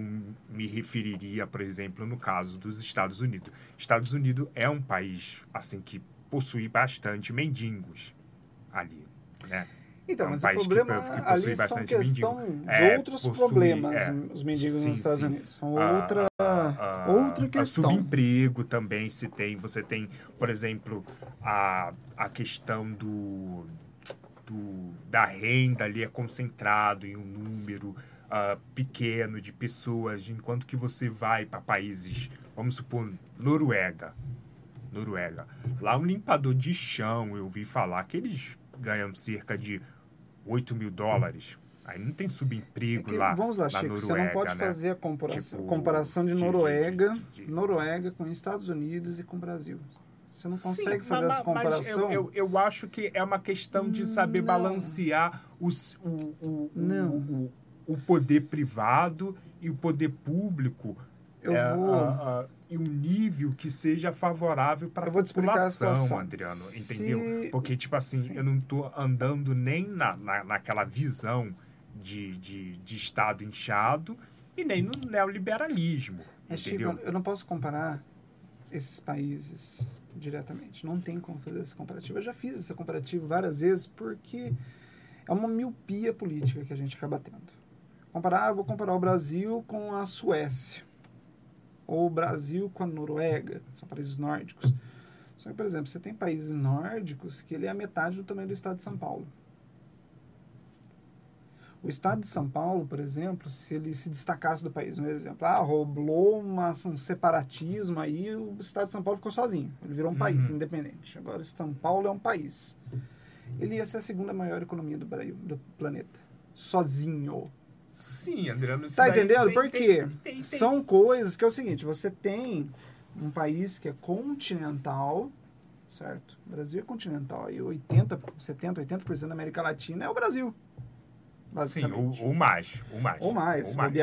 me referiria, por exemplo, no caso dos Estados Unidos. Estados Unidos é um país assim que possui bastante mendigos ali, né? Então, é um mas o problema que, que ali são questão mendigo. de é, outros possui, problemas, é, os mendigos sim, nos Estados sim. Unidos. São outra, a, a, outra questão. Subemprego também se tem. Você tem, por exemplo, a, a questão do, do da renda ali é concentrado em um número uh, pequeno de pessoas, enquanto que você vai para países, vamos supor, Noruega. Noruega. Lá um limpador de chão, eu ouvi falar que eles ganham cerca de 8 mil dólares. Aí não tem subemprego é que, lá. Vamos lá, Chico, Noruega, você não pode né? fazer a comparação, tipo, comparação de Noruega, de, de, de, Noruega com Estados Unidos e com Brasil. Você não consegue Sim, fazer mas, essa comparação. Eu, eu, eu, acho que é uma questão de saber não. balancear os, o, o, não. O, o, poder privado e o poder público. Eu é, vou... A, a, e um nível que seja favorável para a população, Adriano, entendeu? Se... Porque, tipo assim, Sim. eu não estou andando nem na, na, naquela visão de, de, de Estado inchado e nem no neoliberalismo, Mas, entendeu? Chico, eu não posso comparar esses países diretamente. Não tem como fazer esse comparativo. Eu já fiz esse comparativo várias vezes porque é uma miopia política que a gente acaba tendo. Comparar, vou comparar o Brasil com a Suécia ou o Brasil com a Noruega, são países nórdicos. Só que, por exemplo, você tem países nórdicos que ele é a metade do tamanho do estado de São Paulo. O estado de São Paulo, por exemplo, se ele se destacasse do país, um exemplo, ah, rolou uma, um separatismo aí, o estado de São Paulo ficou sozinho. Ele virou um uhum. país independente. Agora, São Paulo é um país. Ele ia ser a segunda maior economia do, Brasil, do planeta. Sozinho. Sim, Adriano. Tá entendendo? Por quê? São coisas que é o seguinte: você tem um país que é continental, certo? O Brasil é continental. E 80, 70, 80% da América Latina é o Brasil. Sim, ou, ou mais. Ou mais. Ou mais, ou mais.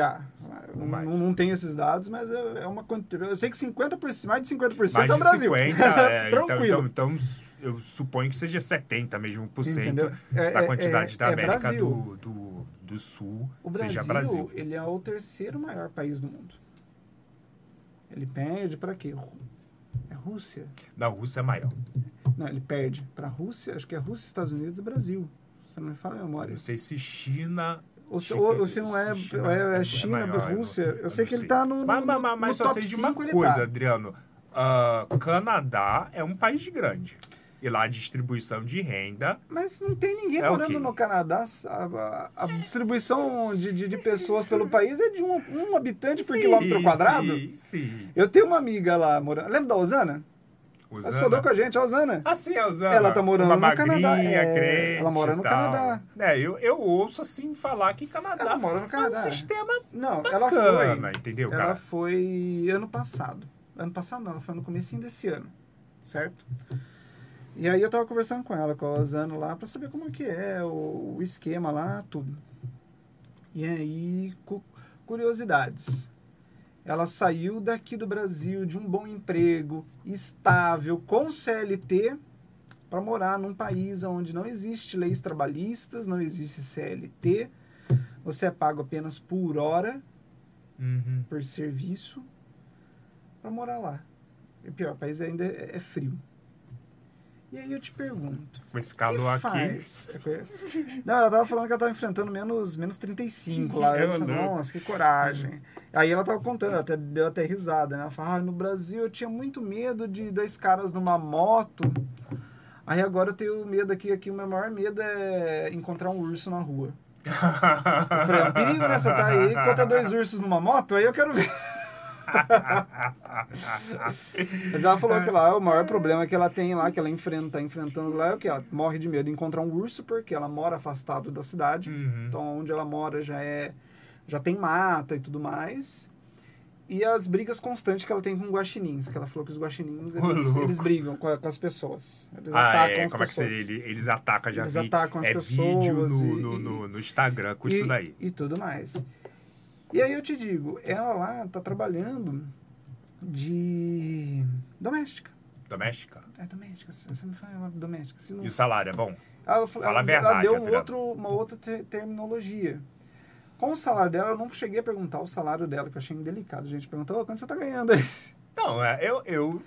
Ou mais. Não, não tem esses dados, mas é, é uma Eu sei que 50%, mais de 50% mais é o Brasil. 50, é, então, Tranquilo. Então, então, eu suponho que seja 70 mesmo por cento é, da quantidade é, da América do, do do Sul o Brasil, seja Brasil. ele é o terceiro maior país do mundo. Ele perde para quê? É Rússia? Não, Rússia é maior. Não, ele perde para Rússia, acho que é Rússia, Estados Unidos e Brasil. Você não me fala a memória. Não sei se China ou se, ou, se não é, China, é, é, China, é maior, Rússia. Eu, eu sei que sei. ele está no, no. Mas, mas, mas no só sei de uma coisa, tá. Adriano. Uh, Canadá é um país grande e lá a distribuição de renda. Mas não tem ninguém é morando no Canadá. A, a, distribuição de, de, de, pessoas pelo país é de um, um habitante por sim, quilômetro quadrado. Sim, sim. Eu tenho uma amiga lá morando. Lembra da Osana? Ela estudou com a gente, a Osana. Ah, sim, a Osana. Ela tá morando uma no Canadá. É, ela mora no Canadá. É, eu, eu ouço assim falar que Canadá. Ela mora no Canadá. É um sistema. Não, bacana, ela foi. Entendeu, ela cara? foi ano passado. Ano passado não, ela foi no começo desse ano. Certo? E aí eu tava conversando com ela, com a Osana lá, para saber como que é o, o, esquema lá, tudo. E aí, cu curiosidades. Ela saiu daqui do Brasil de um bom emprego, estável, com CLT, para morar num país onde não existe leis trabalhistas, não existe CLT, você é pago apenas por hora, uhum. por serviço, para morar lá. E pior, o país ainda é, é frio. E aí eu te pergunto. Com esse calor aqui. Faz? Não, ela tava falando que ela tava enfrentando menos, menos 35 lá. Eu falei, nossa, que coragem. Aí ela tava contando, até, deu até risada, né? Ela falou, ah, no Brasil eu tinha muito medo de dois caras numa moto. Aí agora eu tenho medo aqui, aqui o meu maior medo é encontrar um urso na rua. eu falei, é um perigo, né? Você tá aí, encontra dois ursos numa moto, aí eu quero ver. Mas ela falou que lá o maior problema que ela tem lá, que ela enfrenta, tá enfrentando lá, é o que ela morre de medo de encontrar um urso, porque ela mora afastado da cidade. Uhum. Então, onde ela mora já é já tem mata e tudo mais. E as brigas constantes que ela tem com guaxinins, que ela falou que os guaxinins, eles, eles brigam com, com, as pessoas. Eles ah, atacam é, as como pessoas. é que seria? Eles atacam, já eles vi. atacam as é pessoas. vídeo no, no, no, no Instagram com e, isso daí. E tudo mais. E aí eu te digo, ela lá tá trabalhando de doméstica. Doméstica? É doméstica, você me fala doméstica. Não... E o salário é bom? Ela, Fala a ela, verdade, ela deu um outro, uma outra te- terminologia. Com o salário dela, eu não cheguei a perguntar o salário dela, que eu achei indelicado. A gente perguntou, "Ô, quanto você tá ganhando aí? Não, é, eu, eu.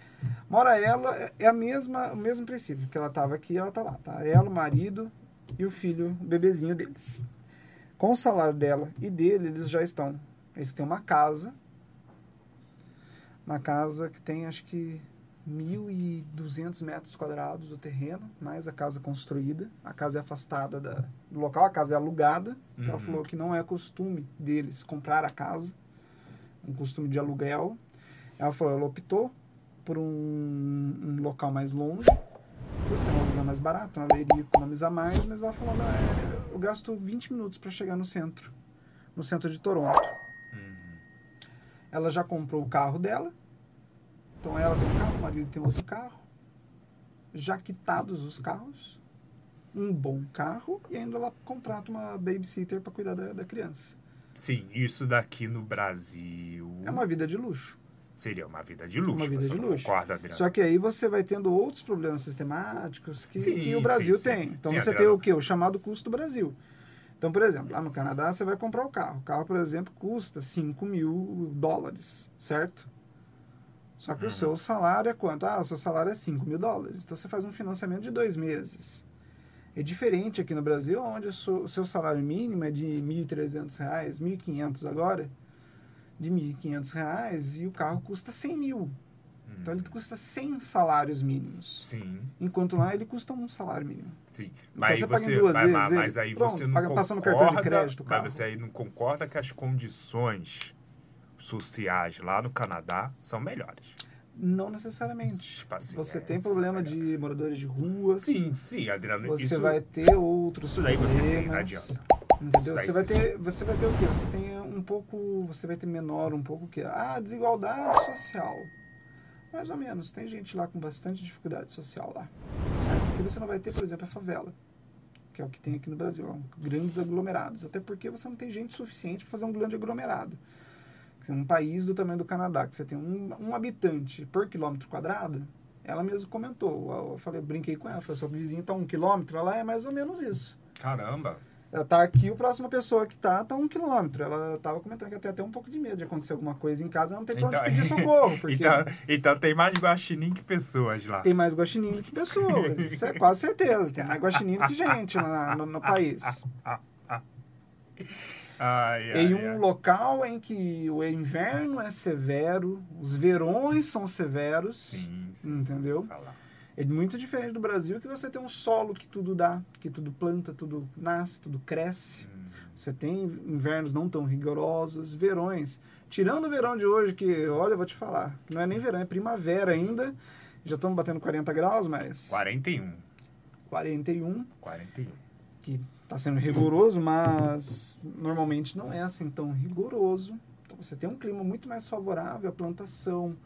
Mora ela, é- é a mesma, o mesmo princípio, que ela tava aqui, ela tá lá. Tá? Ela, o marido e o filho, o bebezinho deles. Com o salário dela e dele, eles já estão. Eles têm uma casa. Uma casa que tem, acho que, 1.200 metros quadrados do terreno, mais a casa construída. A casa é afastada da, do local, a casa é alugada. Ela Uhum. falou que não é costume deles comprar a casa. Um costume de aluguel. Ela falou, ela optou por um, um local mais longe, por ser um lugar mais barato, ela iria economizar mais, mas ela falou, é, eu gasto 20 minutos para chegar no centro, no centro de Toronto. Ela já comprou o carro dela, então ela tem um carro, o marido tem outro carro, já quitados os carros, um bom carro, e ainda ela contrata uma babysitter para cuidar da, da criança. Sim, isso daqui no Brasil É uma vida de luxo. Seria uma vida de luxo. Uma vida de luxo. Concorda, Adriano? Só que aí você vai tendo outros problemas sistemáticos que, Sim, que o Brasil sim, sim. tem. Então Sim, você Adriano. tem o quê? O chamado custo do Brasil. Então, por exemplo, lá no Canadá você vai comprar o carro. O carro, por exemplo, custa 5 mil dólares, certo? Só que Uhum. o seu salário é quanto? Ah, o seu salário é 5 mil dólares. Então você faz um financiamento de dois meses. É diferente aqui no Brasil, onde o seu o seu salário mínimo é de R$ 1.300, R$ 1.500 agora, de 1.500 reais, e o carro custa 100 mil. Então ele custa 100 salários mínimos. Sim, Enquanto lá ele custa um salário mínimo. sim. Então Mas aí você paga em você, duas mas, vezes mas- aí Pronto, você não paga- concorda, passando cartão de crédito, carro. mas você aí não concorda que as condições sociais lá no Canadá são melhores. Não necessariamente. Tipo assim, você é, tem isso problema é de moradores de rua. Sim, sim, Adriano. Você isso, vai ter outros isso daí você tem, não problemas. adianta. Entendeu? Você vai, ter, você vai ter o quê? Você tem um pouco. Você vai ter menor um pouco o quê? Ah, desigualdade social. Mais ou menos. Tem gente lá com bastante dificuldade social lá. Certo? Porque você não vai ter, por exemplo, a favela. Que é o que tem aqui no Brasil. é Grandes aglomerados. Até porque você não tem gente suficiente para fazer um grande aglomerado. Um país do tamanho do Canadá, que você tem um, um habitante por quilômetro quadrado, ela mesmo comentou. Eu falei, brinquei com ela. Falei, sua vizinha está um quilômetro, ela é mais ou menos isso. Caramba. Ela tá aqui, o próxima pessoa que tá, tá um quilômetro. Ela tava comentando que tem até um pouco de medo de acontecer alguma coisa em casa, ela não tem pra onde Então- pedir socorro, porque Então, então tem mais guaxinim que pessoas lá. tem mais guaxinim que pessoas. Isso é quase certeza. Tem mais guaxinim que gente lá no, no país. Ai, ai, Em um ai. local em que o inverno é severo, os verões são severos, Sim, sim. entendeu? Falar. É muito diferente do Brasil, que você tem um solo que tudo dá, que tudo planta, tudo nasce, tudo cresce. Hum. Você tem invernos não tão rigorosos, verões. Tirando o verão de hoje, que, olha, eu vou te falar, não é nem verão, é primavera ainda. Já estamos batendo 40 graus, mas 41. 41, 41. que está sendo rigoroso, mas normalmente não é assim tão rigoroso. Então você tem um clima muito mais favorável à plantação,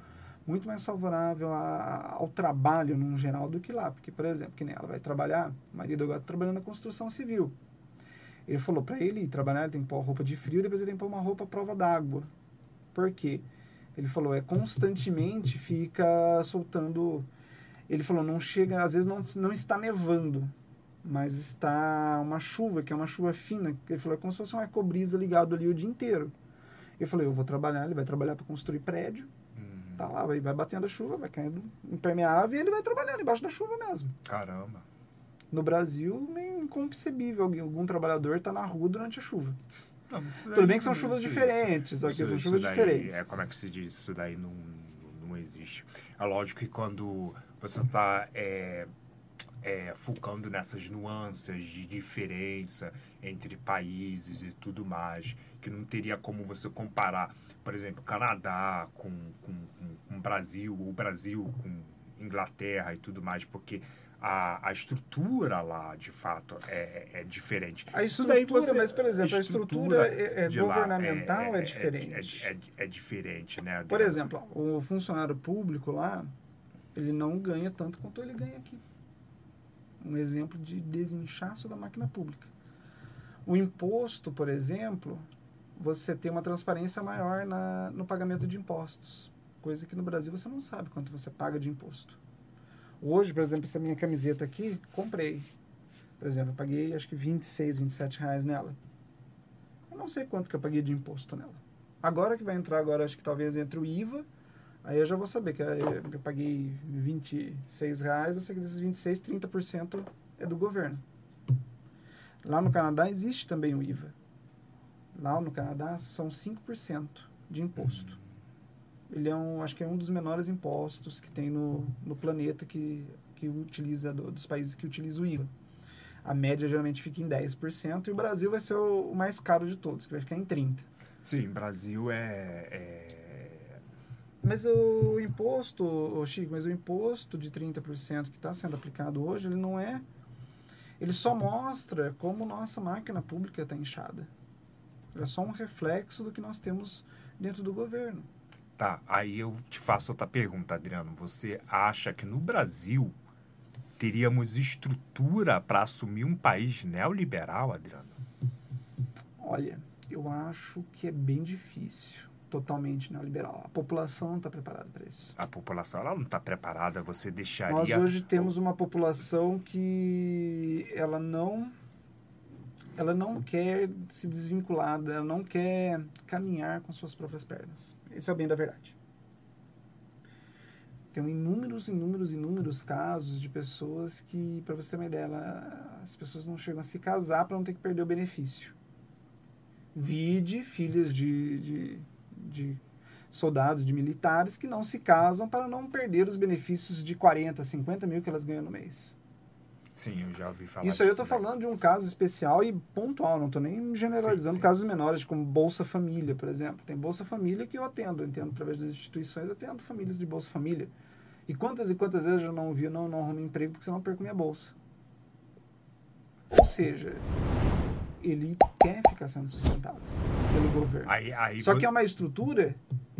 muito mais favorável a- ao trabalho num geral do que lá. Porque, por exemplo, que nem ela vai trabalhar, o marido agora tá trabalhando na construção civil. Ele falou para ele trabalhar, ele tem que pôr roupa de frio, depois ele tem que pôr uma roupa à prova d'água. Por quê? Ele falou, é constantemente fica soltando. Ele falou, não chega, às vezes não, não está nevando, mas está uma chuva, que é uma chuva fina. Ele falou, é como se fosse um ecobrisa ligado ali o dia inteiro. Eu falei, eu vou trabalhar, ele vai trabalhar para construir prédio, tá lá, vai, vai batendo a chuva, vai caindo impermeável e ele vai trabalhando embaixo da chuva mesmo. caramba. No Brasil, meio inconcebível alguém, algum trabalhor tá na rua durante a chuva. Não, isso Tudo bem que são chuvas isso- diferentes, só que isso- são isso chuvas daí diferentes. É, como é que se diz? Isso daí não, não existe. É lógico que quando você está é, é, focando nessas nuances de diferença entre países e tudo mais, que não teria como você comparar, por exemplo, Canadá com, com, com, Brasil, ou Brasil com Inglaterra e tudo mais, porque a, a estrutura lá, de fato, é, é- é diferente. A estrutura, você- mas, por exemplo, a estrutura é- é lá governamental é diferente. É, é- é diferente, né? Por exemplo, o funcionário público lá, ele não ganha tanto quanto ele ganha aqui. Um exemplo de desinchaço da máquina pública. O imposto, por exemplo, você tem uma transparência maior na, no pagamento de impostos. Coisa que no Brasil você não sabe quanto você paga de imposto. Hoje, por exemplo, essa minha camiseta aqui, comprei. Por exemplo, eu paguei acho que 26, 27 reais nela. Eu não sei quanto que eu paguei de imposto nela. Agora que vai entrar, agora acho que talvez entre o IVA, aí eu já vou saber que eu paguei 26 reais, eu sei que desses 26, 30% é do governo. Lá no Canadá existe também o IVA. Lá no Canadá são 5% de imposto. Ele é um, acho que é um dos menores impostos que tem no, no planeta que, que utiliza, do, dos países que utilizam o IVA. A média geralmente fica em 10% e o Brasil vai ser o, o mais caro de todos, que vai ficar em 30%. Sim, Brasil é, é... Mas o imposto, oh Chico, mas o imposto de 30% que está sendo aplicado hoje, ele não é. Ele só mostra como nossa máquina pública está inchada. Ele é só um reflexo do que nós temos dentro do governo. Tá, aí eu te faço outra pergunta, Adriano. Você acha que no Brasil teríamos estrutura para assumir um país neoliberal, Adriano? Olha, eu acho que é bem difícil totalmente neoliberal. A população não está preparada para isso. A população ela não está preparada. Você deixaria. Nós hoje temos uma população que ela não ela não quer se desvincular, ela não quer caminhar com suas próprias pernas. Esse é o bem da verdade. Tem inúmeros, inúmeros, inúmeros casos de pessoas que, para você ter uma ideia, ela, as pessoas não chegam a se casar para não ter que perder o benefício. Vide filhas de, de, de soldados, de militares que não se casam para não perder os benefícios de 40, 50 mil que elas ganham no mês. Sim, eu já ouvi falar Isso aí eu estou falando de um caso especial e pontual, não estou nem generalizando sim, sim. casos menores, como Bolsa Família, por exemplo. Tem Bolsa Família que eu atendo, eu entendo através das instituições, atendo famílias de Bolsa Família. E quantas e quantas vezes eu não vi, não, não arrumo emprego porque senão eu perco minha bolsa. Ou seja, ele quer ficar sendo sustentado pelo governo. Aí, aí, Só que é uma estrutura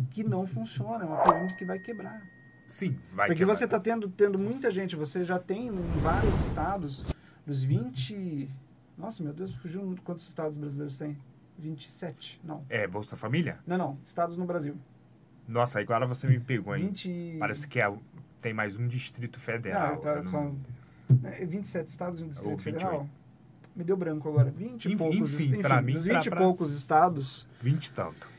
que não funciona, é uma pirâmide que vai quebrar. Sim, vai Porque quebrar. você está tendo, tendo muita gente, você já tem em vários estados, dos 20. Nossa, meu Deus, fugiu quantos estados brasileiros tem? 27, não. É Bolsa Família? Não, não, estados no Brasil. Nossa, agora você me pegou, hein? 20... Parece que é, tem mais um Distrito Federal. Não, tá, não... São é, 27 estados e um Distrito Federal me deu branco agora. 20 e poucos, enfim, enfim mim, dos 20 e poucos estados. 20 e tanto.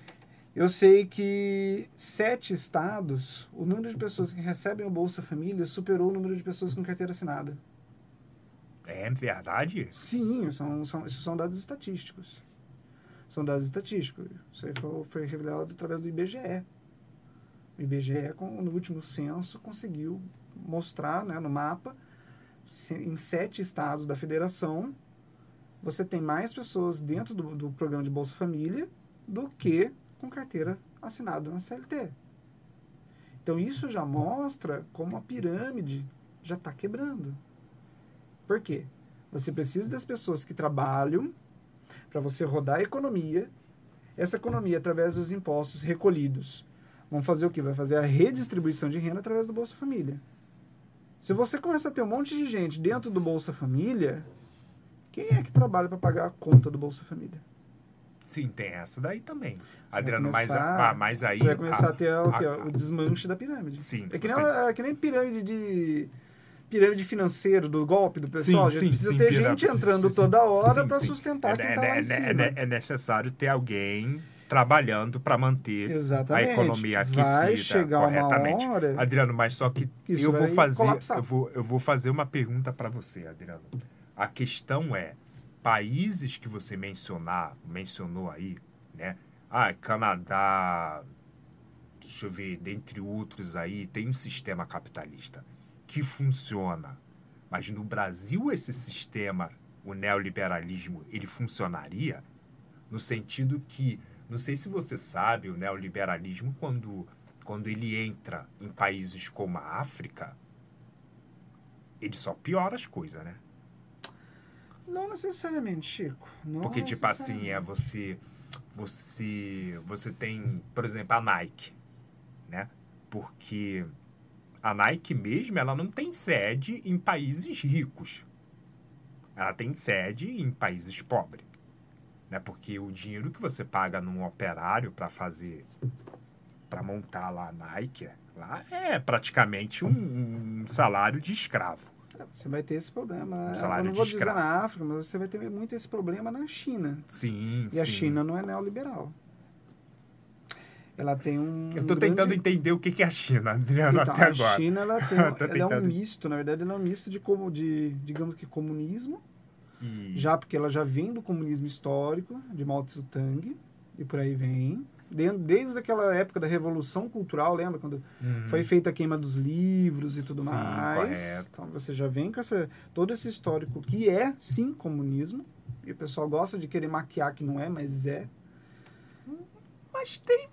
Eu sei que sete estados, o número de pessoas que recebem o Bolsa Família superou o número de pessoas com carteira assinada. É verdade? Sim, são, são, isso são dados estatísticos. São dados estatísticos. Isso aí foi, foi revelado através do IBGE. O IBGE, no último censo, conseguiu mostrar né, no mapa, em sete estados da federação, você tem mais pessoas dentro do, do programa de Bolsa Família do que com carteira assinada na CLT. Então isso já mostra como a pirâmide já está quebrando. Por quê? Você precisa das pessoas que trabalham para você rodar a economia. Essa economia, através dos impostos recolhidos, vão fazer o que? Vai fazer a redistribuição de renda através do Bolsa Família. Se você começa a ter um monte de gente dentro do Bolsa Família, quem é que trabalha para pagar a conta do Bolsa Família? Sim, tem essa daí também. Você Adriano, mas, a, mas aí. Você vai começar a, a ter o, a, o desmanche da pirâmide. Sim. É que, nem, é que nem pirâmide de. Pirâmide financeira do golpe do pessoal. Sim, sim, precisa sim, ter gente entrando toda hora para sustentar é, quem é, em cima. É, é necessário ter alguém trabalhando para manter Exatamente. a economia aquecida corretamente. Uma hora Adriano, mas só que eu vou fazer eu vou, eu vou fazer uma pergunta para você, Adriano. A questão é, países que você mencionar, mencionou aí, né? Ah, Canadá, deixa eu ver, dentre outros aí, tem um sistema capitalista que funciona. Mas no Brasil esse sistema, o neoliberalismo, ele funcionaria no sentido que, não sei se você sabe, o neoliberalismo quando quando ele entra em países como a África, ele só piora as coisas, né? Não necessariamente, Chico. Não Porque, tipo assim, é você. Você. Você tem, por exemplo, a Nike. Né? Porque a Nike mesmo, ela não tem sede em países ricos. Ela tem sede em países pobres. Né? Porque o dinheiro que você paga num operário para fazer para montar lá a Nike, lá é praticamente um, um salário de escravo. Você vai ter esse problema. Um salário eu não vou dizer escravo. na África, mas você vai ter muito esse problema na China. Sim, E a sim. China não é neoliberal. Ela tem um. Eu grande- tentando entender o que é a China, Adriano, Então, até a agora. China ela, tem, ela é um misto, na verdade, ela é um misto de, como, de digamos que, comunismo, E- já porque ela já vem do comunismo histórico, de Mao Tse Tung, e por aí vem. Desde, aquela época da Revolução Cultural, lembra? Quando Uhum. foi feita a queima dos livros e tudo Sim, mais. correto. Então você já vem com essa, todo esse histórico que é, sim, comunismo. E o pessoal gosta de querer maquiar que não é, mas é. Mas tem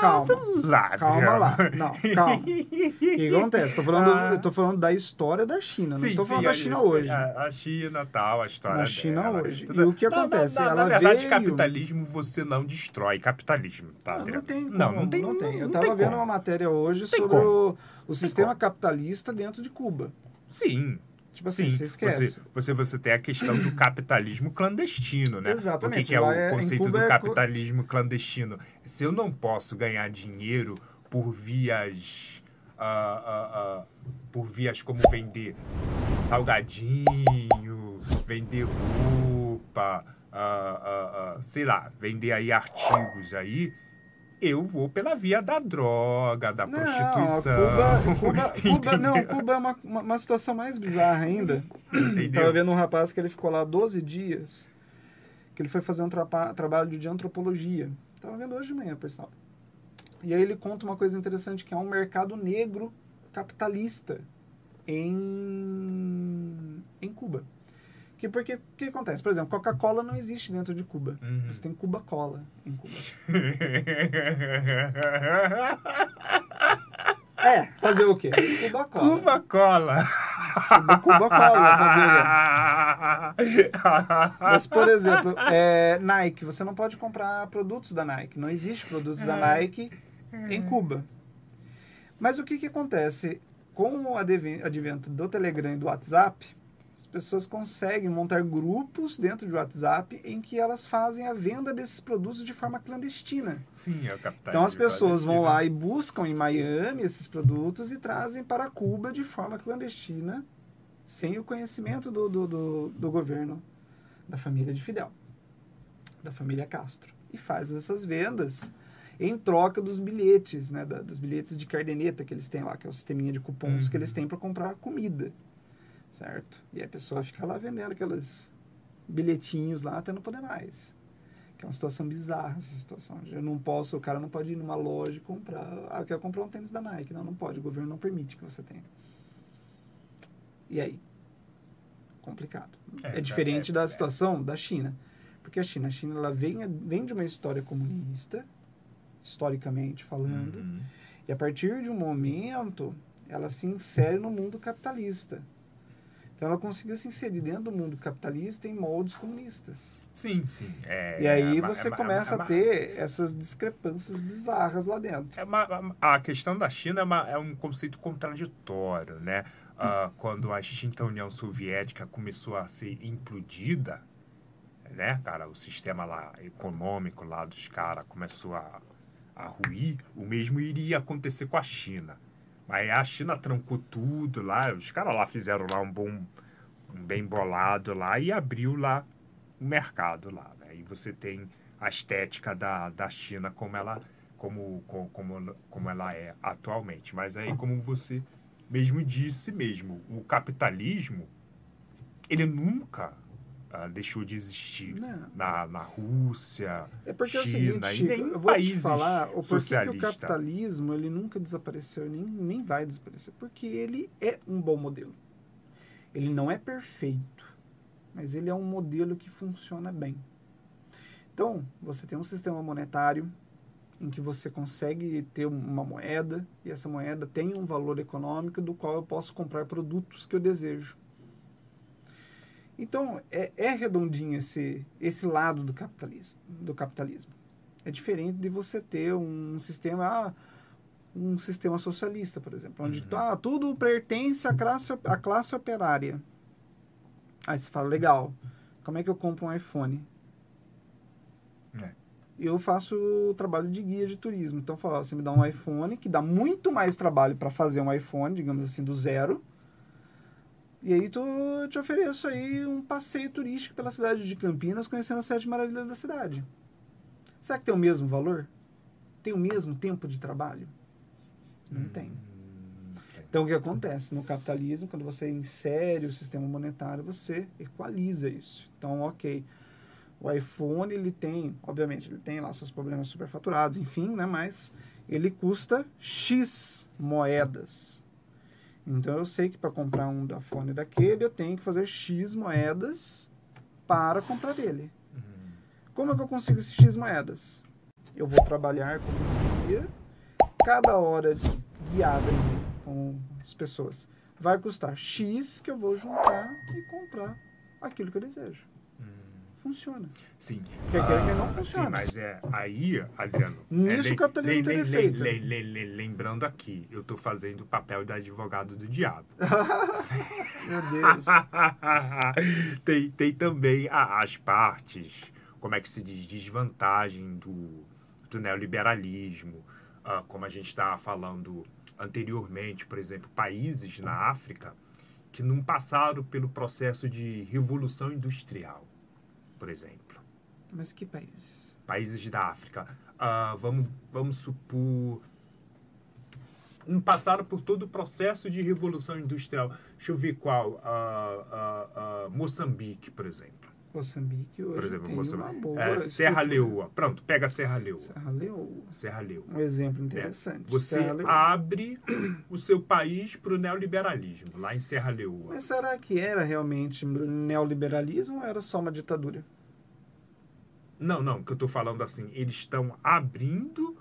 Calma. lá, Calma lá. Não, calma. O que acontece? Tô falando, Ah. eu tô falando da história da China, não Sim, estou sim, falando da a- China hoje. A, a China tal, a história Na China dela. hoje. E o que Na- na- acontece? Na, na Ela verdade, veio- capitalismo você não destrói capitalismo, tá, Não, Adriano? não tem como, não, não tem, não tem. Eu não tava tem vendo como. uma matéria hoje sobre o, o sistema como. capitalista dentro de Cuba. Sim. Tipo assim, Sim, você esquece. Você, você, você tem a questão do capitalismo clandestino, né? Exatamente, O que, que é o é- conceito do é capitalismo clandestino? Se eu não posso ganhar dinheiro por vias. ah, ah, ah, por vias como vender salgadinho, vender roupa, sei lá, vender aí artigos aí, eu vou pela via da droga, da Não, prostituição. Cuba, Cuba, Cuba, não? Cuba é uma, uma, uma situação mais bizarra ainda. Entendeu? Tava vendo um rapaz que ele ficou lá 12 dias, que ele foi fazer um trapa- trabalho de antropologia. Tava vendo hoje de manhã, pessoal. E aí ele conta uma coisa interessante, que é um mercado negro capitalista em, em Cuba. Que porque o que acontece? Por exemplo, Coca-Cola não existe dentro de Cuba. Uhum. Você tem Cuba-Cola em Cuba. É, fazer o quê? Cuba-Cola. Cuba-Cola. Cuba-Cola, fazer o quê? Mas, por exemplo, é, Nike, você não pode comprar produtos da Nike. Não existe produtos da Nike em Cuba. Mas o que, que acontece? Com o adven- advento do Telegram e do WhatsApp, as pessoas conseguem montar grupos dentro do WhatsApp em que elas fazem a venda desses produtos de forma clandestina. Sim, é o capitalismo. Então as pessoas vão lá e buscam em Miami esses produtos e trazem para Cuba de forma clandestina, sem o conhecimento do, do, do, do governo da família de Fidel, da família Castro. E faz essas vendas em troca dos bilhetes, né, da- dos bilhetes de cardeneta que eles têm lá, que é o sisteminha de cupons que Uhum. eles têm para comprar comida, certo? E a pessoa fica lá vendendo aqueles bilhetinhos lá até não poder mais. Que é uma situação bizarra essa situação. Eu não posso, o cara não pode ir numa loja e comprar. Ah, eu quero comprar um tênis da Nike. Não, não pode. O governo não permite que você tenha. E aí? Complicado. É, É, diferente é, da é. situação da China. Porque a China, a China ela vem, vem de uma história comunista, historicamente falando, Uhum. e a partir de um momento ela se insere no mundo capitalista. Então ela conseguiu se inserir dentro do mundo capitalista em moldes comunistas. Sim, sim. É, E aí é você é começa é a ter essas discrepâncias bizarras lá dentro. É uma- a questão da China é, uma- é um conceito contraditório, né? Ah, quando a extinta União Soviética começou a ser implodida, né, cara, o sistema lá econômico lá dos caras começou a, a ruir, o mesmo iria acontecer com a China. Mas a China trancou tudo lá, os caras lá fizeram lá um bom, um bem bolado lá e abriu lá o mercado lá, né? E você tem a estética da, da China como ela, como, como, como, como ela é atualmente. Mas aí, como você mesmo disse mesmo, o capitalismo, ele nunca ah, deixou de existir Não. na, na Rússia, É porque é o China seguinte, e nem eu vou te falar o porquê que o capitalismo ele nunca desapareceu, nem, nem vai desaparecer, porque ele é um bom modelo. Ele não é perfeito, mas ele é um modelo que funciona bem. Então, você tem um sistema monetário em que você consegue ter uma moeda e essa moeda tem um valor econômico do qual eu posso comprar produtos que eu desejo. Então, é, é redondinho esse, esse lado do capitalismo, do capitalismo. É diferente de você ter um sistema, ah, um sistema socialista, por exemplo, onde Uhum. ah, tudo pertence à classe, à classe operária. Aí você fala, legal, como é que eu compro um iPhone? É. eu faço o trabalho de guia de turismo. Então, você me dá um iPhone, que dá muito mais trabalho para fazer um iPhone, digamos assim, do zero. E aí eu te ofereço aí um passeio turístico pela cidade de Campinas, conhecendo as sete maravilhas da cidade. Será que tem o mesmo valor? Tem o mesmo tempo de trabalho? Não tem. Então, o que acontece? No capitalismo, quando você insere o sistema monetário, você equaliza isso. Então, ok, o iPhone, ele tem, obviamente, ele tem lá seus problemas superfaturados, enfim, né? Mas ele custa X moedas. Então, eu sei que para comprar um iPhone daquele, eu tenho que fazer X moedas para comprar dele. Como é que eu consigo esses X moedas? Eu vou trabalhar com guia, cada hora guiada com as pessoas vai custar X que eu vou juntar e comprar aquilo que eu desejo. Funciona. Sim. Porque aquele que não funciona. Sim, mas é aí, Adriano. Nisso é, o capitalismo tem defeito. le- le- le- lembrando aqui, eu estou fazendo o papel de advogado do diabo. Meu Deus. tem, tem também a- as partes, como é que se diz, desvantagem do, do neoliberalismo, ah, como a gente estava falando anteriormente, por exemplo, países na África que não passaram pelo processo de revolução industrial, por exemplo Mas que países? países da África, ah, vamos, vamos supor, não passaram por todo o processo de revolução industrial. Deixa eu ver qual. ah, ah, Moçambique, por exemplo. Moçambique hoje Por exemplo, Moçambique. uma boa É, Serra. Leoa. Pronto, pega Serra Leoa. Serra Leoa. Serra Leoa. Um exemplo né? interessante. Você Serra Leoa. abre o seu país para o neoliberalismo, lá em Serra Leoa. Mas será que era realmente neoliberalismo ou era só uma ditadura? Não, não, que eu estou falando assim, eles estão abrindo,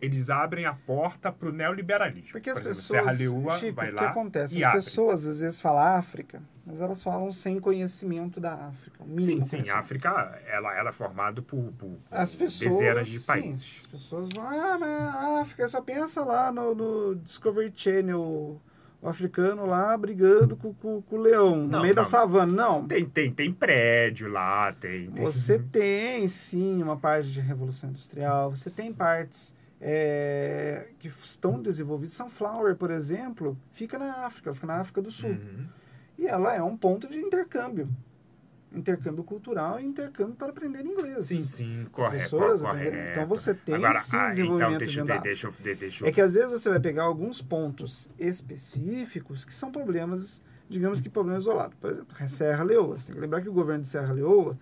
eles abrem a porta para o neoliberalismo. Porque as Por exemplo, pessoas. Serra Leoa Chico, vai o que lá acontece? As abre. pessoas às vezes falam África, mas elas falam sem conhecimento da África. Sim, sim, a África, ela, ela é formada por, por, por As pessoas. dezenas de sim, países. as pessoas vão, ah, mas a África só pensa lá no, no Discovery Channel, o africano lá brigando com, com, com o leão, no Não, meio da não. savana. Não. Tem, tem, tem prédio lá, tem... tem... Você tem sim uma parte de revolução industrial, você tem partes é, que estão desenvolvidas. Sunflower, por exemplo, fica na África, fica na África do Sul. Uhum. E ela é um ponto de intercâmbio. Intercâmbio cultural e intercâmbio para aprender inglês. Sim, sim, As correto, pessoas correto. Então você tem Agora, sim ah, desenvolvimento então, deixa, da deixa, eu- de- deixa, É que às vezes você vai pegar alguns pontos específicos que são problemas, digamos que problemas isolados. Por exemplo, Serra Leoa. Você tem que lembrar que o governo de Serra Leoa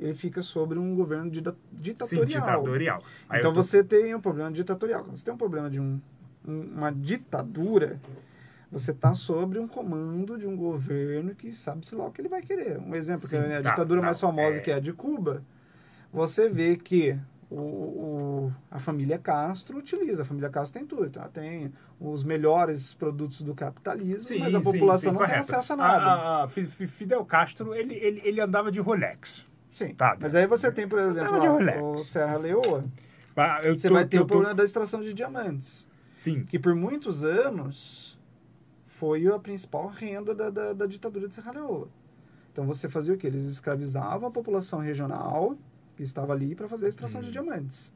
ele fica sobre um governo dita- ditatorial. Sim, ditatorial. Aí então tô- você tem um problema ditatorial. Quando você tem um problema de um, um- uma ditadura, você está sobre um comando de um governo que sabe-se lá o que ele vai querer. Um exemplo, Sim, que é a tá, ditadura tá, mais famosa, é. que é a de Cuba, você vê que o, o- a família Castro utiliza. A família Castro tem tudo. Tá? Tem os melhores produtos do capitalismo, mas a sim, população sim, não tem correto. acesso a nada. A- a- Fi- Fi- Fidel Castro, ele, ele, ele andava de Rolex. Sim. Tá, mas aí você tem, por exemplo, lá, o Serra Leoa, Ah, você tô- vai ter eu o tô- problema da extração de diamantes. Sim, que por muitos anos foi a principal renda da, da, da ditadura de Serra Leoa. Então você fazia o quê? Eles escravizavam a população regional que estava ali para fazer a extração de Hum. diamantes.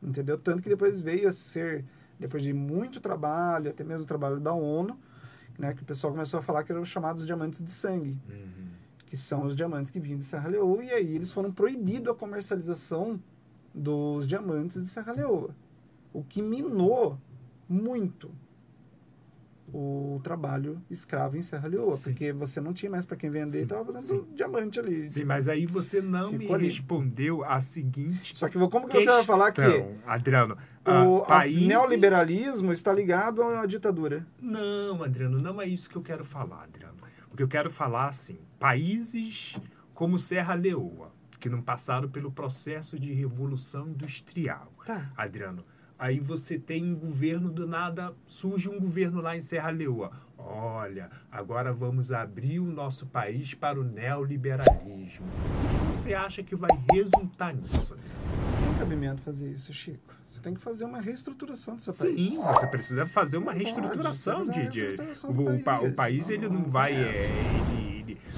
Entendeu? Tanto que depois veio a ser, depois de muito trabalho, até mesmo o trabalho da ONU, né, que o pessoal começou a falar que eram os chamados diamantes de sangue, Uhum. que são os diamantes que vinham de Serra Leoa, e aí eles foram proibidos a comercialização dos diamantes de Serra Leoa. O que minou muito o trabalho escravo em Serra Leoa, Sim. porque você não tinha mais para quem vender e Sim, estava fazendo sim. diamante ali. Sim, mas aí você não me Ficou ali. respondeu a seguinte Só que como que você vai falar que Adriano, o ah, a- países... neoliberalismo está ligado à ditadura? Não, Adriano, não é isso que eu quero falar, Adriano. O que eu quero falar, assim, países como Serra Leoa, que não passaram pelo processo de revolução industrial. Tá. Adriano, aí você tem um governo do nada, surge um governo lá em Serra Leoa. Olha, agora vamos abrir o nosso país para o neoliberalismo. O que você acha que vai resultar nisso? Não tem cabimento fazer isso, Chico. Você tem que fazer uma reestruturação do seu Sim, país. você precisa fazer uma Não pode, reestruturação você de, fazer uma reestruturação o, do o pa- o país. país ele não Não vai é,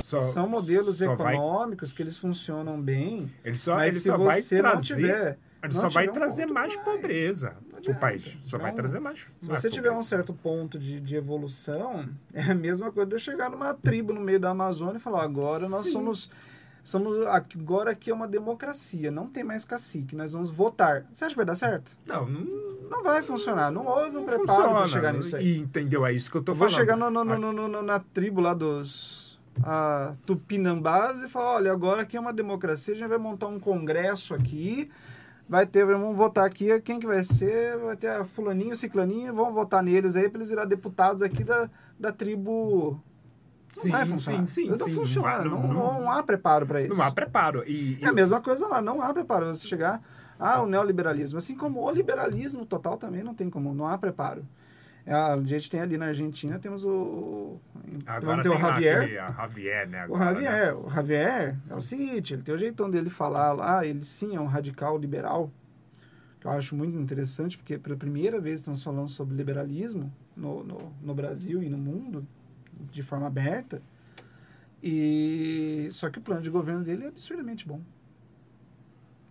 só São modelos só vai- econômicos que eles funcionam bem, ele só mas ele se só vai você não trazer tiver não só vai um trazer mais vai. pobreza pro adianta. país. Só vai trazer mais. Se mais você tiver um certo ponto de, de evolução, é a mesma coisa de eu chegar numa tribo no meio da Amazônia e falar, agora nós Sim. somos. somos agora aqui é uma democracia, não tem mais cacique, nós vamos votar. Você acha que vai dar certo? Não, não, Não vai funcionar, não houve um não preparo para chegar nisso aí. E entendeu? É isso que eu tô Eu vou falando. chegar no, no- no- no- no- na tribo lá dos a, Tupinambás e falar, olha, agora aqui é uma democracia, a gente vai montar um congresso aqui, vai ter, vamos votar aqui, quem que vai ser? Vai ter a fulaninho, ciclaninho, vamos votar neles aí para eles virar deputados aqui da, da tribo... Não Sim, vai funcionar. sim, sim, Não funciona, não- não- não há preparo para isso. Não há preparo. E, É a mesma coisa lá, não há preparo. Você chegar, ah, o neoliberalismo, assim como o liberalismo total também não tem como, não há preparo. É, A gente tem ali na Argentina, temos o. o- Agora o tem lá Javier. aquele, a Javier, né? O Agora, né? Javier, o Javier é o seguinte, ele tem o jeitão dele falar lá, ele sim é um radical liberal, que eu acho muito interessante, porque pela primeira vez estamos falando sobre liberalismo no, no, no Brasil e no mundo, de forma aberta, e só que o plano de governo dele é absurdamente bom.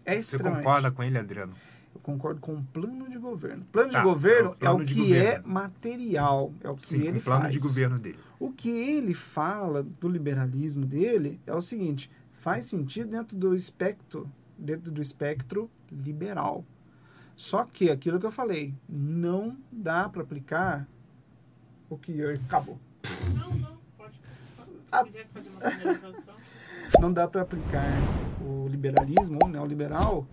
É Você concorda com ele, Adriano? Eu concordo com o plano de governo. Plano Tá, de governo é o é o que governo. é material, é o que Sim, ele o plano faz. de governo dele. O que ele fala do liberalismo dele é o seguinte: faz sentido dentro do espectro, dentro do espectro liberal. Só que aquilo que eu falei, não dá para aplicar o que acabou. Não, não, pode. Ah. Se quiser fazer uma finalização. Não dá para aplicar o liberalismo ou neoliberal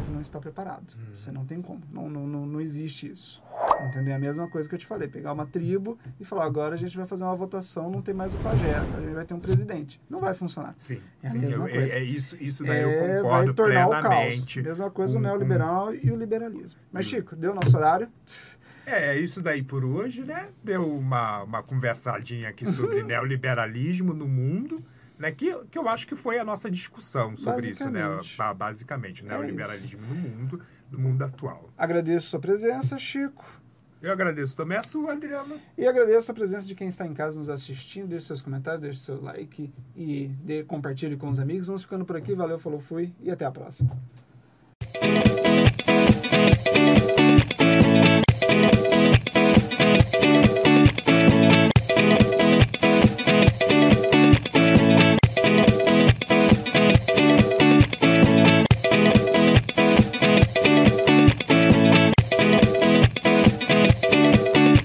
que não está preparado. Você não tem como. Não, não, não, não existe isso. Entendeu? É a mesma coisa que eu te falei. Pegar uma tribo e falar, agora a gente vai fazer uma votação, não tem mais o pajé, a gente vai ter um presidente. Não vai funcionar. Sim, É a sim. mesma eu- coisa. é, é isso, isso daí É, eu concordo vai tornar o plenamente. caos. Mesma coisa com- o neoliberal e o liberalismo. Mas, Chico, deu nosso horário? É, é isso daí por hoje, né? Deu uma, uma conversadinha aqui sobre neoliberalismo no mundo, né? Que, que eu acho que foi a nossa discussão sobre isso, né? Basicamente. Ba- Basicamente, É neoliberalismo no mundo, no mundo atual. Agradeço sua presença, Chico. Eu agradeço também a sua, Adriano. E agradeço a presença de quem está em casa nos assistindo. Deixe seus comentários, deixe seu like e dê, compartilhe com os amigos. Vamos ficando por aqui. Valeu, falou, fui e até a próxima.